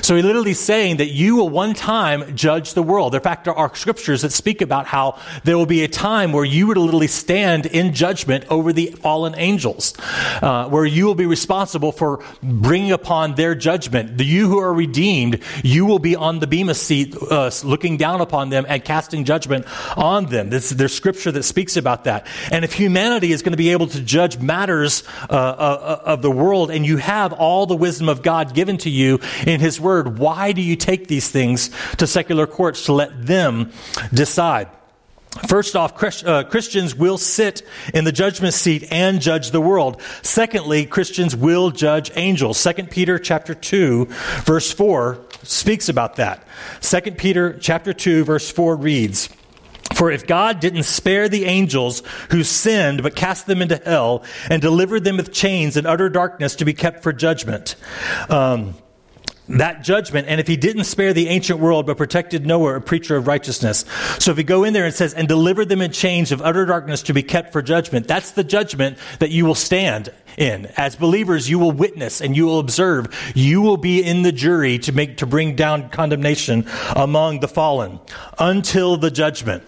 So he literally saying that you will one time judge the world. In fact, there are scriptures that speak about how there will be a time where you would literally stand in judgment over the fallen angels, uh, where you will be responsible for bringing upon their judgment. The you who are redeemed, you will be on the bema seat, uh, looking down upon them and casting judgment on them. This there's scripture that speaks about that. And if humanity is going to be able to judge matters uh, uh, of the world, and you have all the wisdom of God given to you in His Word, why do you take these things to secular courts to let them decide? First off, uh, Christians will sit in the judgment seat and judge the world. Secondly, Christians will judge angels. Second Peter chapter 2 verse 4 speaks about that. Second Peter chapter 2 verse 4 reads, for if God didn't spare the angels who sinned, but cast them into hell and delivered them with chains and utter darkness to be kept for judgment, um, that judgment, and if he didn't spare the ancient world but protected Noah, a preacher of righteousness. So if you go in there and says, and delivered them in chains of utter darkness to be kept for judgment, that's the judgment that you will stand in. As believers, you will witness and you will observe. You will be in the jury to make, to bring down condemnation among the fallen until the judgment.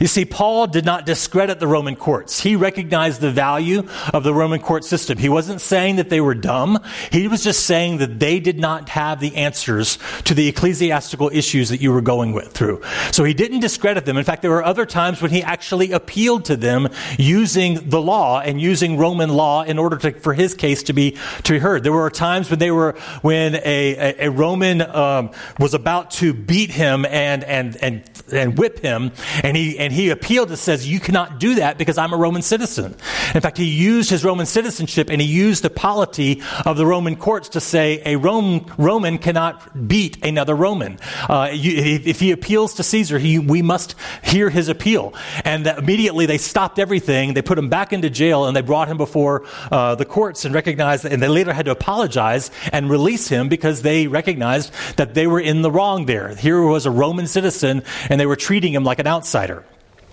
You see, Paul did not discredit the Roman courts. He recognized the value of the Roman court system. He wasn't saying that they were dumb. He was just saying that they did not have the answers to the ecclesiastical issues that you were going with, through. So he didn't discredit them. In fact, there were other times when he actually appealed to them using the law and using Roman law in order to, for his case to be to be heard. There were times when they were when a, a, a Roman um, was about to beat him and and and and whip him, and he and he appealed and says, "You cannot do that because I'm a Roman citizen." In fact, he used his Roman citizenship and he used the polity of the Roman courts to say a Rome, Roman cannot beat another Roman. Uh, you, if he appeals to Caesar, he, we must hear his appeal. And immediately they stopped everything. They put him back into jail and they brought him before uh, the courts and recognized and they later had to apologize and release him because they recognized that they were in the wrong there. Here was a Roman citizen and they were treating him like an outsider.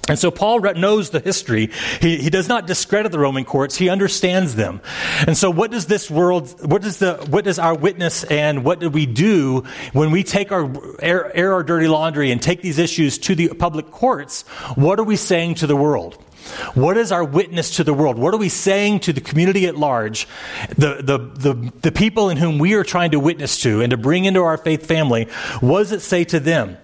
And so Paul knows the history. He, he does not discredit the Roman courts. He understands them. And so what does this world, what does the, what does our witness and what do we do when we take our, air, air our dirty laundry and take these issues to the public courts? What are we saying to the world? What is our witness to the world? What are we saying to the community at large, the, the, the, the people in whom we are trying to witness to and to bring into our faith family? What does it say to them?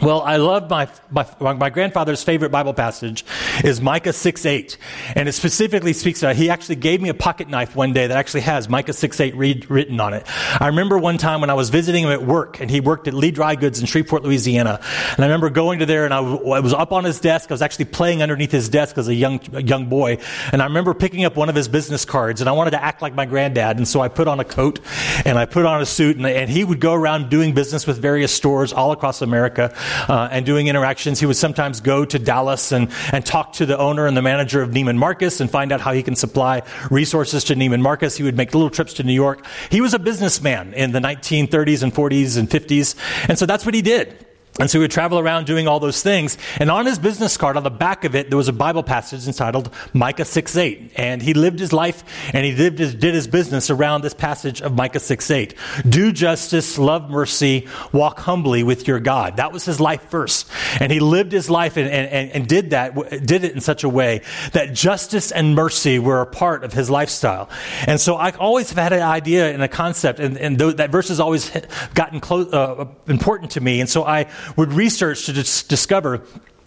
Well, I love my, my, my, grandfather's favorite Bible passage is Micah 6 8. And it specifically speaks about, he actually gave me a pocket knife one day that actually has Micah 6 8 read, written on it. I remember one time when I was visiting him at work and he worked at Lee Dry Goods in Shreveport, Louisiana. And I remember going to there and I, was up on his desk. I was actually playing underneath his desk as a young, a young boy. And I remember picking up one of his business cards and I wanted to act like my granddad. And so I put on a coat and I put on a suit and, and he would go around doing business with various stores all across America uh, and doing interactions. He would sometimes go to Dallas and, and talk to the owner and the manager of Neiman Marcus and find out how he can supply resources to Neiman Marcus. He would make little trips to New York. He was a businessman in the 1930s and 40s and 50s. And so that's what he did. And so he would travel around doing all those things. And on his business card, on the back of it, there was a Bible passage entitled Micah 6 8. And he lived his life and he lived his, did his business around this passage of Micah 6 8. Do justice, love mercy, walk humbly with your God. That was his life first. And he lived his life and, and, and did that, did it in such a way that justice and mercy were a part of his lifestyle. And so I always have had an idea and a concept, and, and that verse has always gotten close, uh, important to me. And so I would research to dis- discover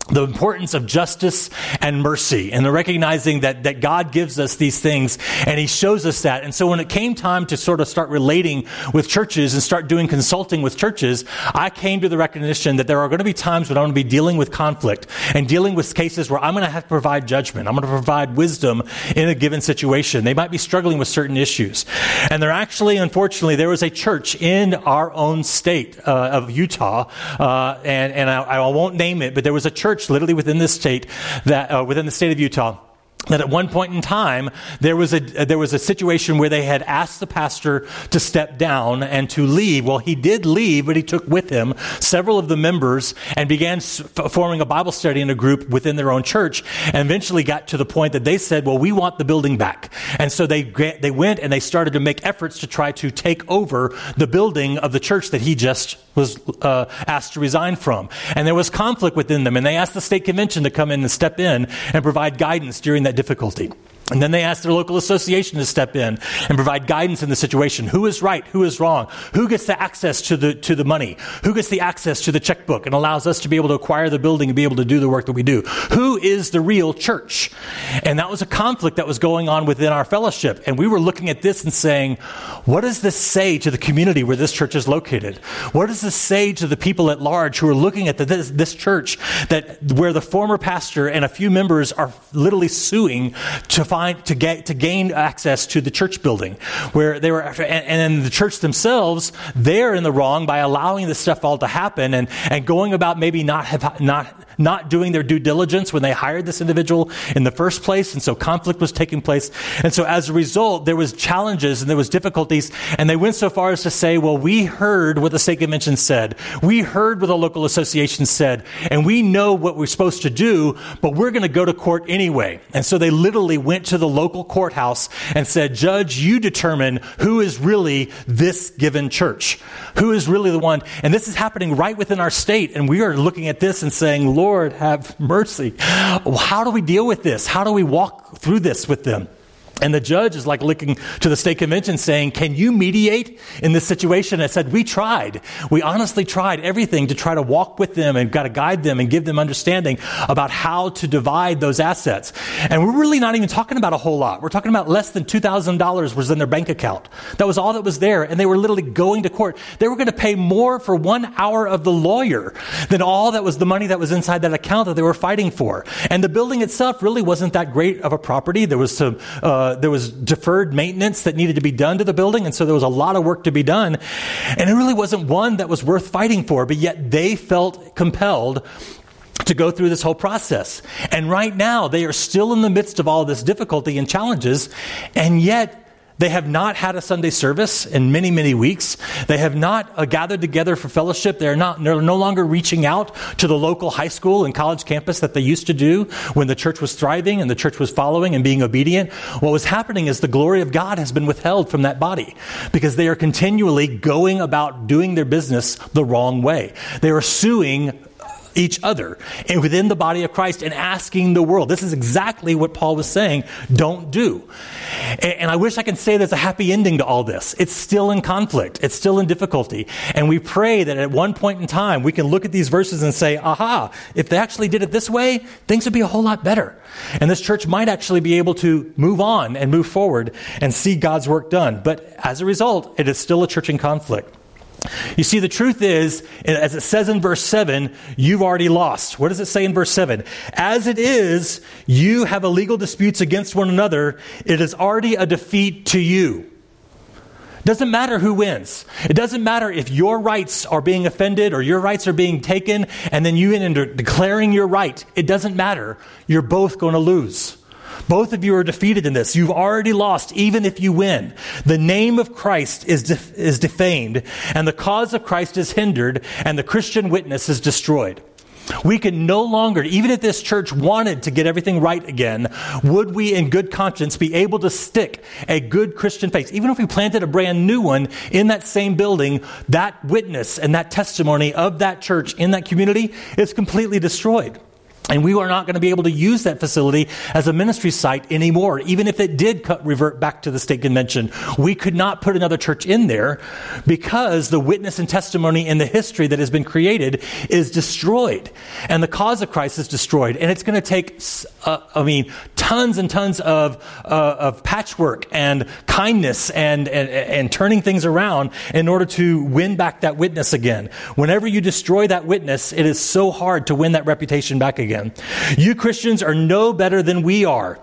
the importance of justice and mercy and the recognizing that, that God gives us these things and He shows us that. And so when it came time to sort of start relating with churches and start doing consulting with churches, I came to the recognition that there are going to be times when I'm going to be dealing with conflict and dealing with cases where I'm going to have to provide judgment. I'm going to provide wisdom in a given situation. They might be struggling with certain issues. And there actually, unfortunately, there was a church in our own state uh, of Utah, uh, and, and I, I won't name it, but there was a church church literally within the state that uh, within the state of Utah that at one point in time there was a there was a situation where they had asked the pastor to step down and to leave. Well he did leave but he took with him several of the members and began forming a bible study in a group within their own church and eventually got to the point that they said well we want the building back. And so they they went and they started to make efforts to try to take over the building of the church that he just was uh, asked to resign from. And there was conflict within them and they asked the state convention to come in and step in and provide guidance during that that difficulty. And then they ask their local association to step in and provide guidance in the situation. Who is right? Who is wrong? Who gets the access to the, to the money? Who gets the access to the checkbook and allows us to be able to acquire the building and be able to do the work that we do? Who is the real church? And that was a conflict that was going on within our fellowship. And we were looking at this and saying, what does this say to the community where this church is located? What does this say to the people at large who are looking at the, this, this church that where the former pastor and a few members are literally suing to find find to get to gain access to the church building, where they were, and, and then the church themselves, they're in the wrong by allowing this stuff all to happen and and going about maybe not have not not doing their due diligence when they hired this individual in the first place, and so conflict was taking place, and so as a result, there was challenges and there was difficulties, and they went so far as to say, well, we heard what the state convention said, we heard what the local association said, and we know what we're supposed to do, but we're going to go to court anyway, and so they literally went to the local courthouse and said, Judge, you determine who is really this given church. Who is really the one? And this is happening right within our state. And we are looking at this and saying, Lord, have mercy. How do we deal with this? How do we walk through this with them? And the judge is like looking to the state convention saying, Can you mediate in this situation? I said, We tried. We honestly tried everything to try to walk with them and got to guide them and give them understanding about how to divide those assets. And we're really not even talking about a whole lot. We're talking about less than $2,000 was in their bank account. That was all that was there. And they were literally going to court. They were going to pay more for one hour of the lawyer than all that was the money that was inside that account that they were fighting for. And the building itself really wasn't that great of a property. There was some, uh, Uh, there was deferred maintenance that needed to be done to the building, and so there was a lot of work to be done. And it really wasn't one that was worth fighting for, but yet they felt compelled to go through this whole process. And right now, they are still in the midst of all this difficulty and challenges, and yet they have not had a Sunday service in many, many weeks. They have not uh, gathered together for fellowship. They're not, they're no longer reaching out to the local high school and college campus that they used to do when the church was thriving and the church was following and being obedient. What was happening is the glory of God has been withheld from that body because they are continually going about doing their business the wrong way. They are suing each other and within the body of Christ and asking the world. This is exactly what Paul was saying, don't do. And, I wish I could say there's a happy ending to all this. It's still in conflict. It's still in difficulty. And we pray that at one point in time, we can look at these verses and say, aha, if they actually did it this way, things would be a whole lot better. And this church might actually be able to move on and move forward and see God's work done. But as a result, it is still a church in conflict. You see, the truth is, as it says in verse 7, you've already lost. What does it say in verse 7? As it is, you have illegal disputes against one another. It is already a defeat to you. It Doesn't matter who wins. It doesn't matter if your rights are being offended or your rights are being taken and then you end up declaring your right. It doesn't matter. You're both going to lose. Both of you are defeated in this. You've already lost, even if you win. The name of Christ is, def- is defamed, and the cause of Christ is hindered, and the Christian witness is destroyed. We can no longer, even if this church wanted to get everything right again, would we in good conscience be able to stick a good Christian face? Even if we planted a brand new one in that same building, that witness and that testimony of that church in that community is completely destroyed. And we are not going to be able to use that facility as a ministry site anymore. Even if it did cut, revert back to the state convention, we could not put another church in there because the witness and testimony in the history that has been created is destroyed. And the cause of Christ is destroyed. And it's going to take, uh, I mean, tons and tons of, uh, of patchwork and kindness and, and, and turning things around in order to win back that witness again. Whenever you destroy that witness, it is so hard to win that reputation back again. You Christians are no better than we are.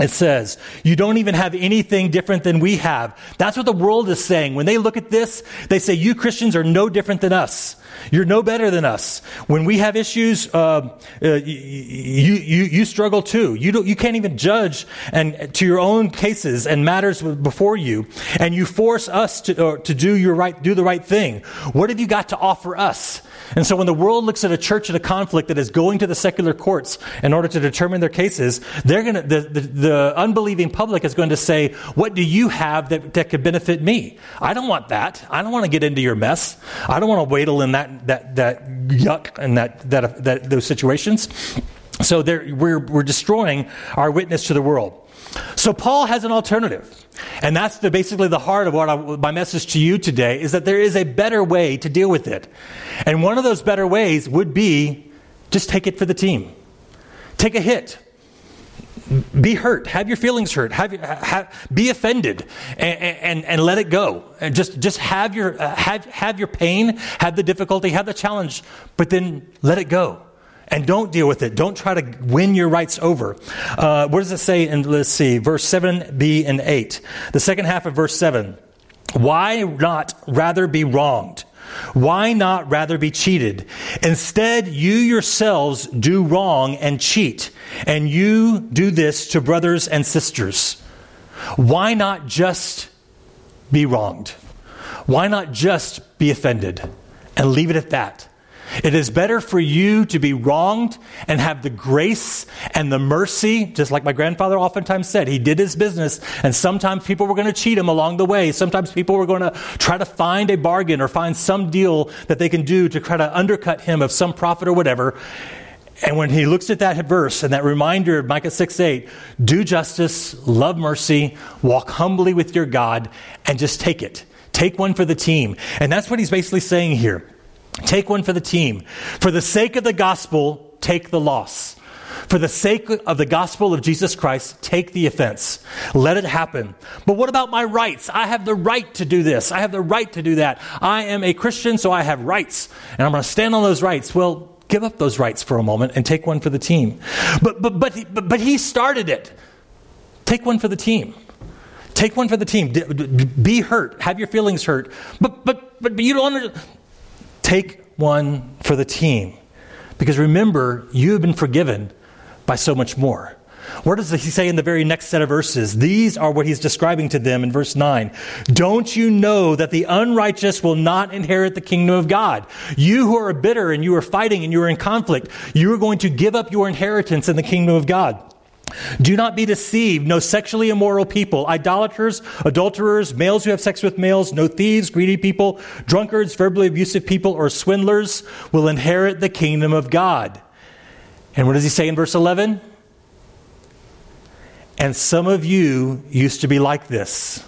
It says, you don't even have anything different than we have. That's what the world is saying. When they look at this, they say, you Christians are no different than us. You're no better than us. When we have issues, uh, uh, you, you, you struggle too. You, don't, you can't even judge and, to your own cases and matters before you. And you force us to, uh, to do, your right, do the right thing. What have you got to offer us? And so when the world looks at a church in a conflict that is going to the secular courts in order to determine their cases, they're going to, the, the, the unbelieving public is going to say, what do you have that, that could benefit me? I don't want that. I don't want to get into your mess. I don't want to wadle in that, that, that yuck and that, that, that, those situations. So we're, we're destroying our witness to the world. So Paul has an alternative. And that's the, basically the heart of what I, my message to you today is that there is a better way to deal with it. And one of those better ways would be just take it for the team. Take a hit. Be hurt. Have your feelings hurt. Have, have be offended, and, and, and, let it go. And just just have your uh, have have your pain, have the difficulty, have the challenge, but then let it go and don't deal with it. Don't try to win your rights over. Uh, what does it say in, let's see, verse 7b and 8? The second half of verse 7. Why not rather be wronged? Why not rather be cheated? Instead, you yourselves do wrong and cheat, and you do this to brothers and sisters. Why not just be wronged? Why not just be offended and leave it at that? It is better for you to be wronged and have the grace and the mercy, just like my grandfather oftentimes said. He did his business, and sometimes people were going to cheat him along the way. Sometimes people were going to try to find a bargain or find some deal that they can do to try to undercut him of some profit or whatever. And when he looks at that verse and that reminder of Micah 6 8, do justice, love mercy, walk humbly with your God, and just take it. Take one for the team. And that's what he's basically saying here. Take one for the team. For the sake of the gospel, take the loss. For the sake of the gospel of Jesus Christ, take the offense. Let it happen. But what about my rights? I have the right to do this. I have the right to do that. I am a Christian, so I have rights. And I'm going to stand on those rights. Well, give up those rights for a moment and take one for the team. But, but, but, but, but he started it. Take one for the team. Take one for the team. Be hurt. Have your feelings hurt. But, but, but, but you don't understand. Take one for the team. Because remember, you have been forgiven by so much more. What does he say in the very next set of verses? These are what he's describing to them in verse 9. Don't you know that the unrighteous will not inherit the kingdom of God? You who are bitter and you are fighting and you are in conflict, you are going to give up your inheritance in the kingdom of God. Do not be deceived. No sexually immoral people, idolaters, adulterers, males who have sex with males, no thieves, greedy people, drunkards, verbally abusive people, or swindlers will inherit the kingdom of God. And what does he say in verse 11? And some of you used to be like this.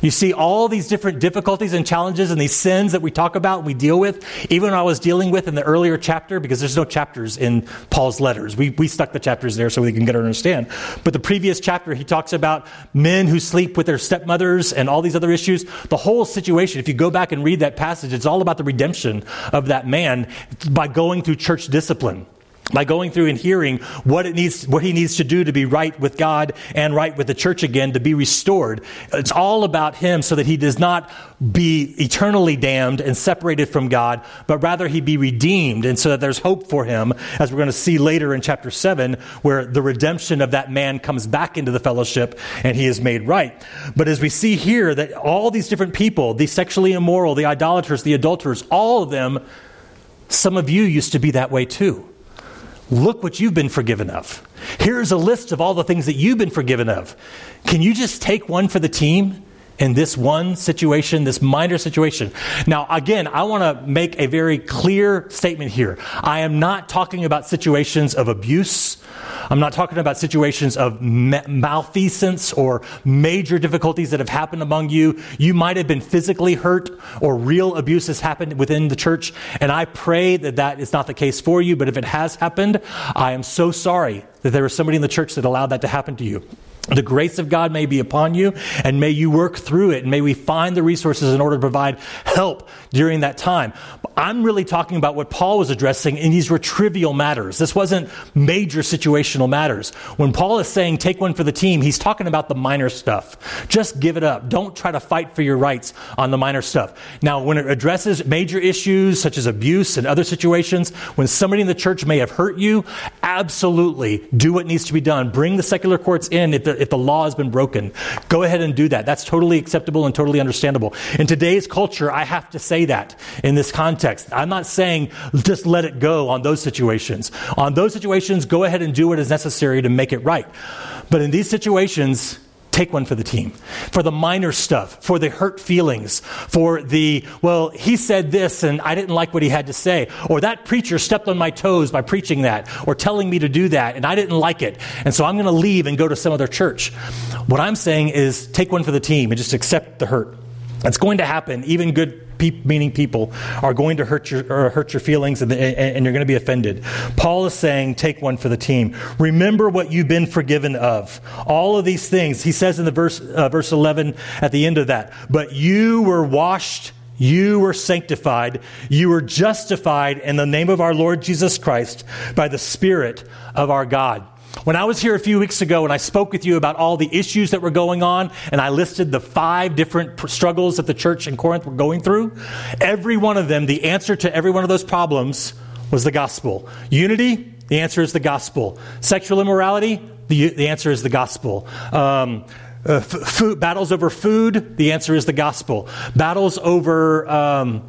You see, all these different difficulties and challenges and these sins that we talk about, we deal with, even I was dealing with in the earlier chapter, because there's no chapters in Paul's letters. We, we stuck the chapters there so we can get to understand. But the previous chapter, he talks about men who sleep with their stepmothers and all these other issues. The whole situation, if you go back and read that passage, it's all about the redemption of that man by going through church discipline by going through and hearing what it needs what he needs to do to be right with God and right with the church again to be restored. It's all about him so that he does not be eternally damned and separated from God but rather he be redeemed. And so that there's hope for him as we're going to see later in chapter 7 where the redemption of that man comes back into the fellowship and he is made right. But as we see here that all these different people the sexually immoral the idolaters the adulterers all of them some of you used to be that way too Look what you've been forgiven of. Here's a list of all the things that you've been forgiven of. Can you just take one for the team in this one situation, this minor situation? Now, again, I want to make a very clear statement here. I am not talking about situations of abuse I'm not talking about situations of malfeasance or major difficulties that have happened among you. You might have been physically hurt or real abuse has happened within the church. And I pray that that is not the case for you. But if it has happened, I am so sorry that there was somebody in the church that allowed that to happen to you. The grace of God may be upon you, and may you work through it, and may we find the resources in order to provide help during that time. I'm really talking about what Paul was addressing, and these were trivial matters. This wasn't major situational matters. When Paul is saying take one for the team, he's talking about the minor stuff. Just give it up. Don't try to fight for your rights on the minor stuff. Now, when it addresses major issues such as abuse and other situations, when somebody in the church may have hurt you, absolutely do what needs to be done. Bring the secular courts in if the if the law has been broken. Go ahead and do that. That's totally acceptable and totally understandable. In today's culture, I have to say that in this context. I'm not saying just let it go on those situations. On those situations, go ahead and do what is necessary to make it right. But in these situations, take one for the team, for the minor stuff, for the hurt feelings, for the, well, he said this and I didn't like what he had to say, or that preacher stepped on my toes by preaching that, or telling me to do that, and I didn't like it, and so I'm going to leave and go to some other church. What I'm saying is take one for the team and just accept the hurt. It's going to happen. Even good pe- meaning people are going to hurt your, hurt your feelings and, and you're going to be offended. Paul is saying, take one for the team. Remember what you've been forgiven of. All of these things. He says in the verse, uh, verse 11 at the end of that, but you were washed you were sanctified. You were justified in the name of our Lord Jesus Christ by the Spirit of our God. When I was here a few weeks ago and I spoke with you about all the issues that were going on, and I listed the five different struggles that the church in Corinth were going through, every one of them, the answer to every one of those problems was the gospel. Unity, the answer is the gospel. Sexual immorality, the, the answer is the gospel. Um, uh, f- food, battles over food, the answer is the gospel. Battles over. Um,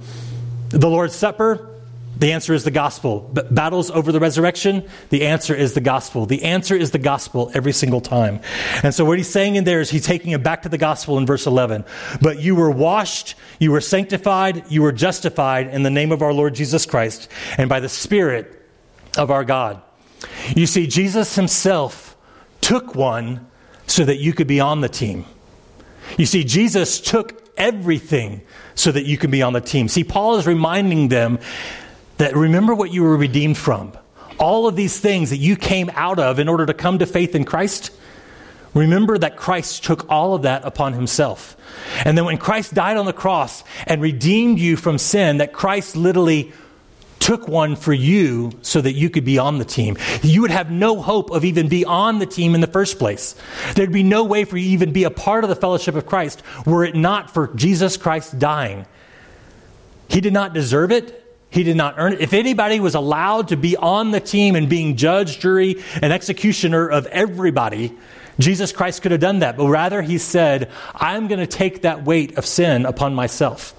The Lord's Supper, the answer is the gospel. Battles over the resurrection, the answer is the gospel. The answer is the gospel every single time. And so, what he's saying in there is he's taking it back to the gospel in verse 11. But you were washed, you were sanctified, you were justified in the name of our Lord Jesus Christ and by the Spirit of our God. You see, Jesus himself took one so that you could be on the team. You see, Jesus took everything so that you can be on the team. See, Paul is reminding them that remember what you were redeemed from. All of these things that you came out of in order to come to faith in Christ. Remember that Christ took all of that upon himself. And then when Christ died on the cross and redeemed you from sin, that Christ literally took one for you so that you could be on the team. You would have no hope of even be on the team in the first place. There'd be no way for you even be a part of the fellowship of Christ were it not for Jesus Christ dying. He did not deserve it. He did not earn it. If anybody was allowed to be on the team and being judge, jury, and executioner of everybody, Jesus Christ could have done that. But rather, he said, I'm going to take that weight of sin upon myself.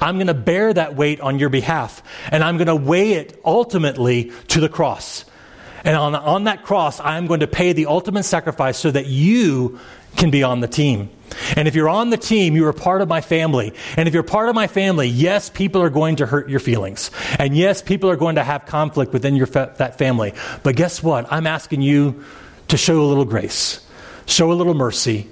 I'm going to bear that weight on your behalf, and I'm going to weigh it ultimately to the cross. And on, on that cross, I'm going to pay the ultimate sacrifice so that you can be on the team. And if you're on the team, you are part of my family. And if you're part of my family, yes, people are going to hurt your feelings. And yes, people are going to have conflict within your fa- that family. But guess what? I'm asking you to show a little grace, show a little mercy,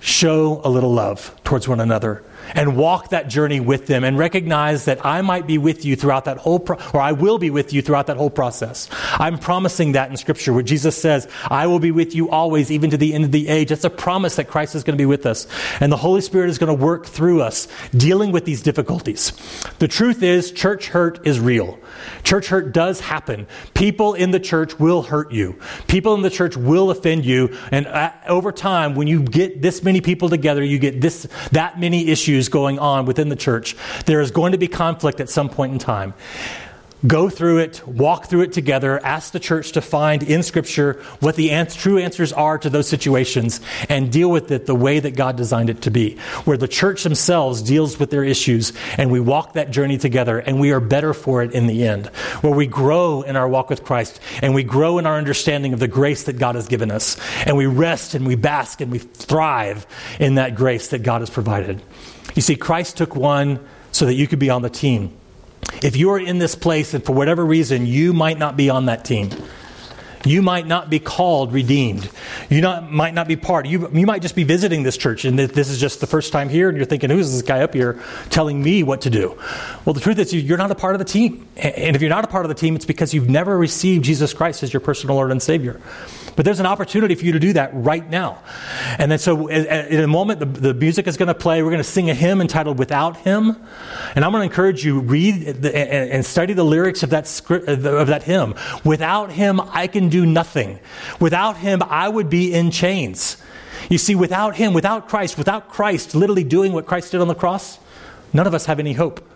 show a little love towards one another and walk that journey with them and recognize that I might be with you throughout that whole pro- or I will be with you throughout that whole process. I'm promising that in scripture where Jesus says, I will be with you always even to the end of the age. That's a promise that Christ is going to be with us and the Holy Spirit is going to work through us dealing with these difficulties. The truth is church hurt is real. Church hurt does happen. People in the church will hurt you. People in the church will offend you and uh, over time when you get this many people together, you get this that many issues issues going on within the church, there is going to be conflict at some point in time. Go through it, walk through it together, ask the church to find in Scripture what the answer, true answers are to those situations, and deal with it the way that God designed it to be. Where the church themselves deals with their issues, and we walk that journey together, and we are better for it in the end. Where we grow in our walk with Christ, and we grow in our understanding of the grace that God has given us, and we rest and we bask and we thrive in that grace that God has provided. You see, Christ took one so that you could be on the team. If you are in this place and for whatever reason you might not be on that team, you might not be called redeemed. You not, might not be part. You, you might just be visiting this church and this is just the first time here and you're thinking, who's this guy up here telling me what to do? Well, the truth is you're not a part of the team. And if you're not a part of the team, it's because you've never received Jesus Christ as your personal Lord and Savior. But there's an opportunity for you to do that right now. And then, so in a moment, the, the music is going to play. We're going to sing a hymn entitled Without Him. And I'm going to encourage you, read the, and, and, study the lyrics of that, script, of that hymn. Without Him, I can do nothing. Without Him, I would be in chains. You see, without Him, without Christ, without Christ literally doing what Christ did on the cross, none of us have any hope.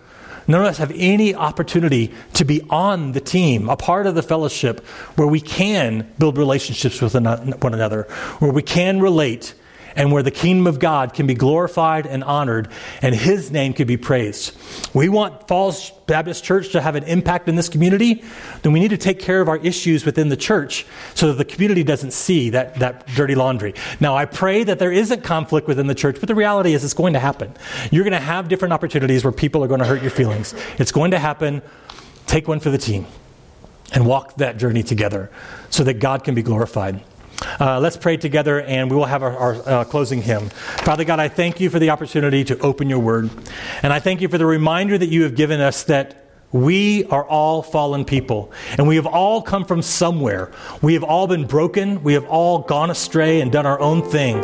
None of us have any opportunity to be on the team, a part of the fellowship where we can build relationships with one another, where we can relate and where the kingdom of God can be glorified and honored and his name can be praised. We want Falls Baptist Church to have an impact in this community, then we need to take care of our issues within the church so that the community doesn't see that, that dirty laundry. Now, I pray that there isn't conflict within the church, but the reality is it's going to happen. You're going to have different opportunities where people are going to hurt your feelings. It's going to happen. Take one for the team and walk that journey together so that God can be glorified. Uh, let's pray together and we will have our, our uh, closing hymn. Father God, I thank you for the opportunity to open your word. And I thank you for the reminder that you have given us that we are all fallen people, and we have all come from somewhere. We have all been broken. We have all gone astray and done our own thing.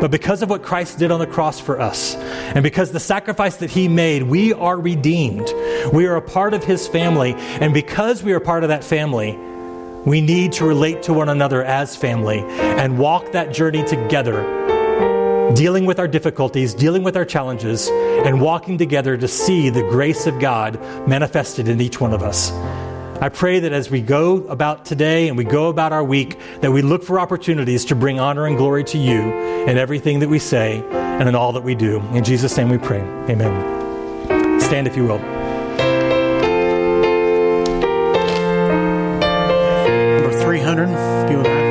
But because of what Christ did on the cross for us, and because the sacrifice that he made, we are redeemed. We are a part of his family. And because we are part of that family, we need to relate to one another as family and walk that journey together, dealing with our difficulties, dealing with our challenges, and walking together to see the grace of God manifested in each one of us. I pray that as we go about today and we go about our week, that we look for opportunities to bring honor and glory to you in everything that we say and in all that we do. In Jesus' name we pray. Amen. Stand if you will. 300. If you would like.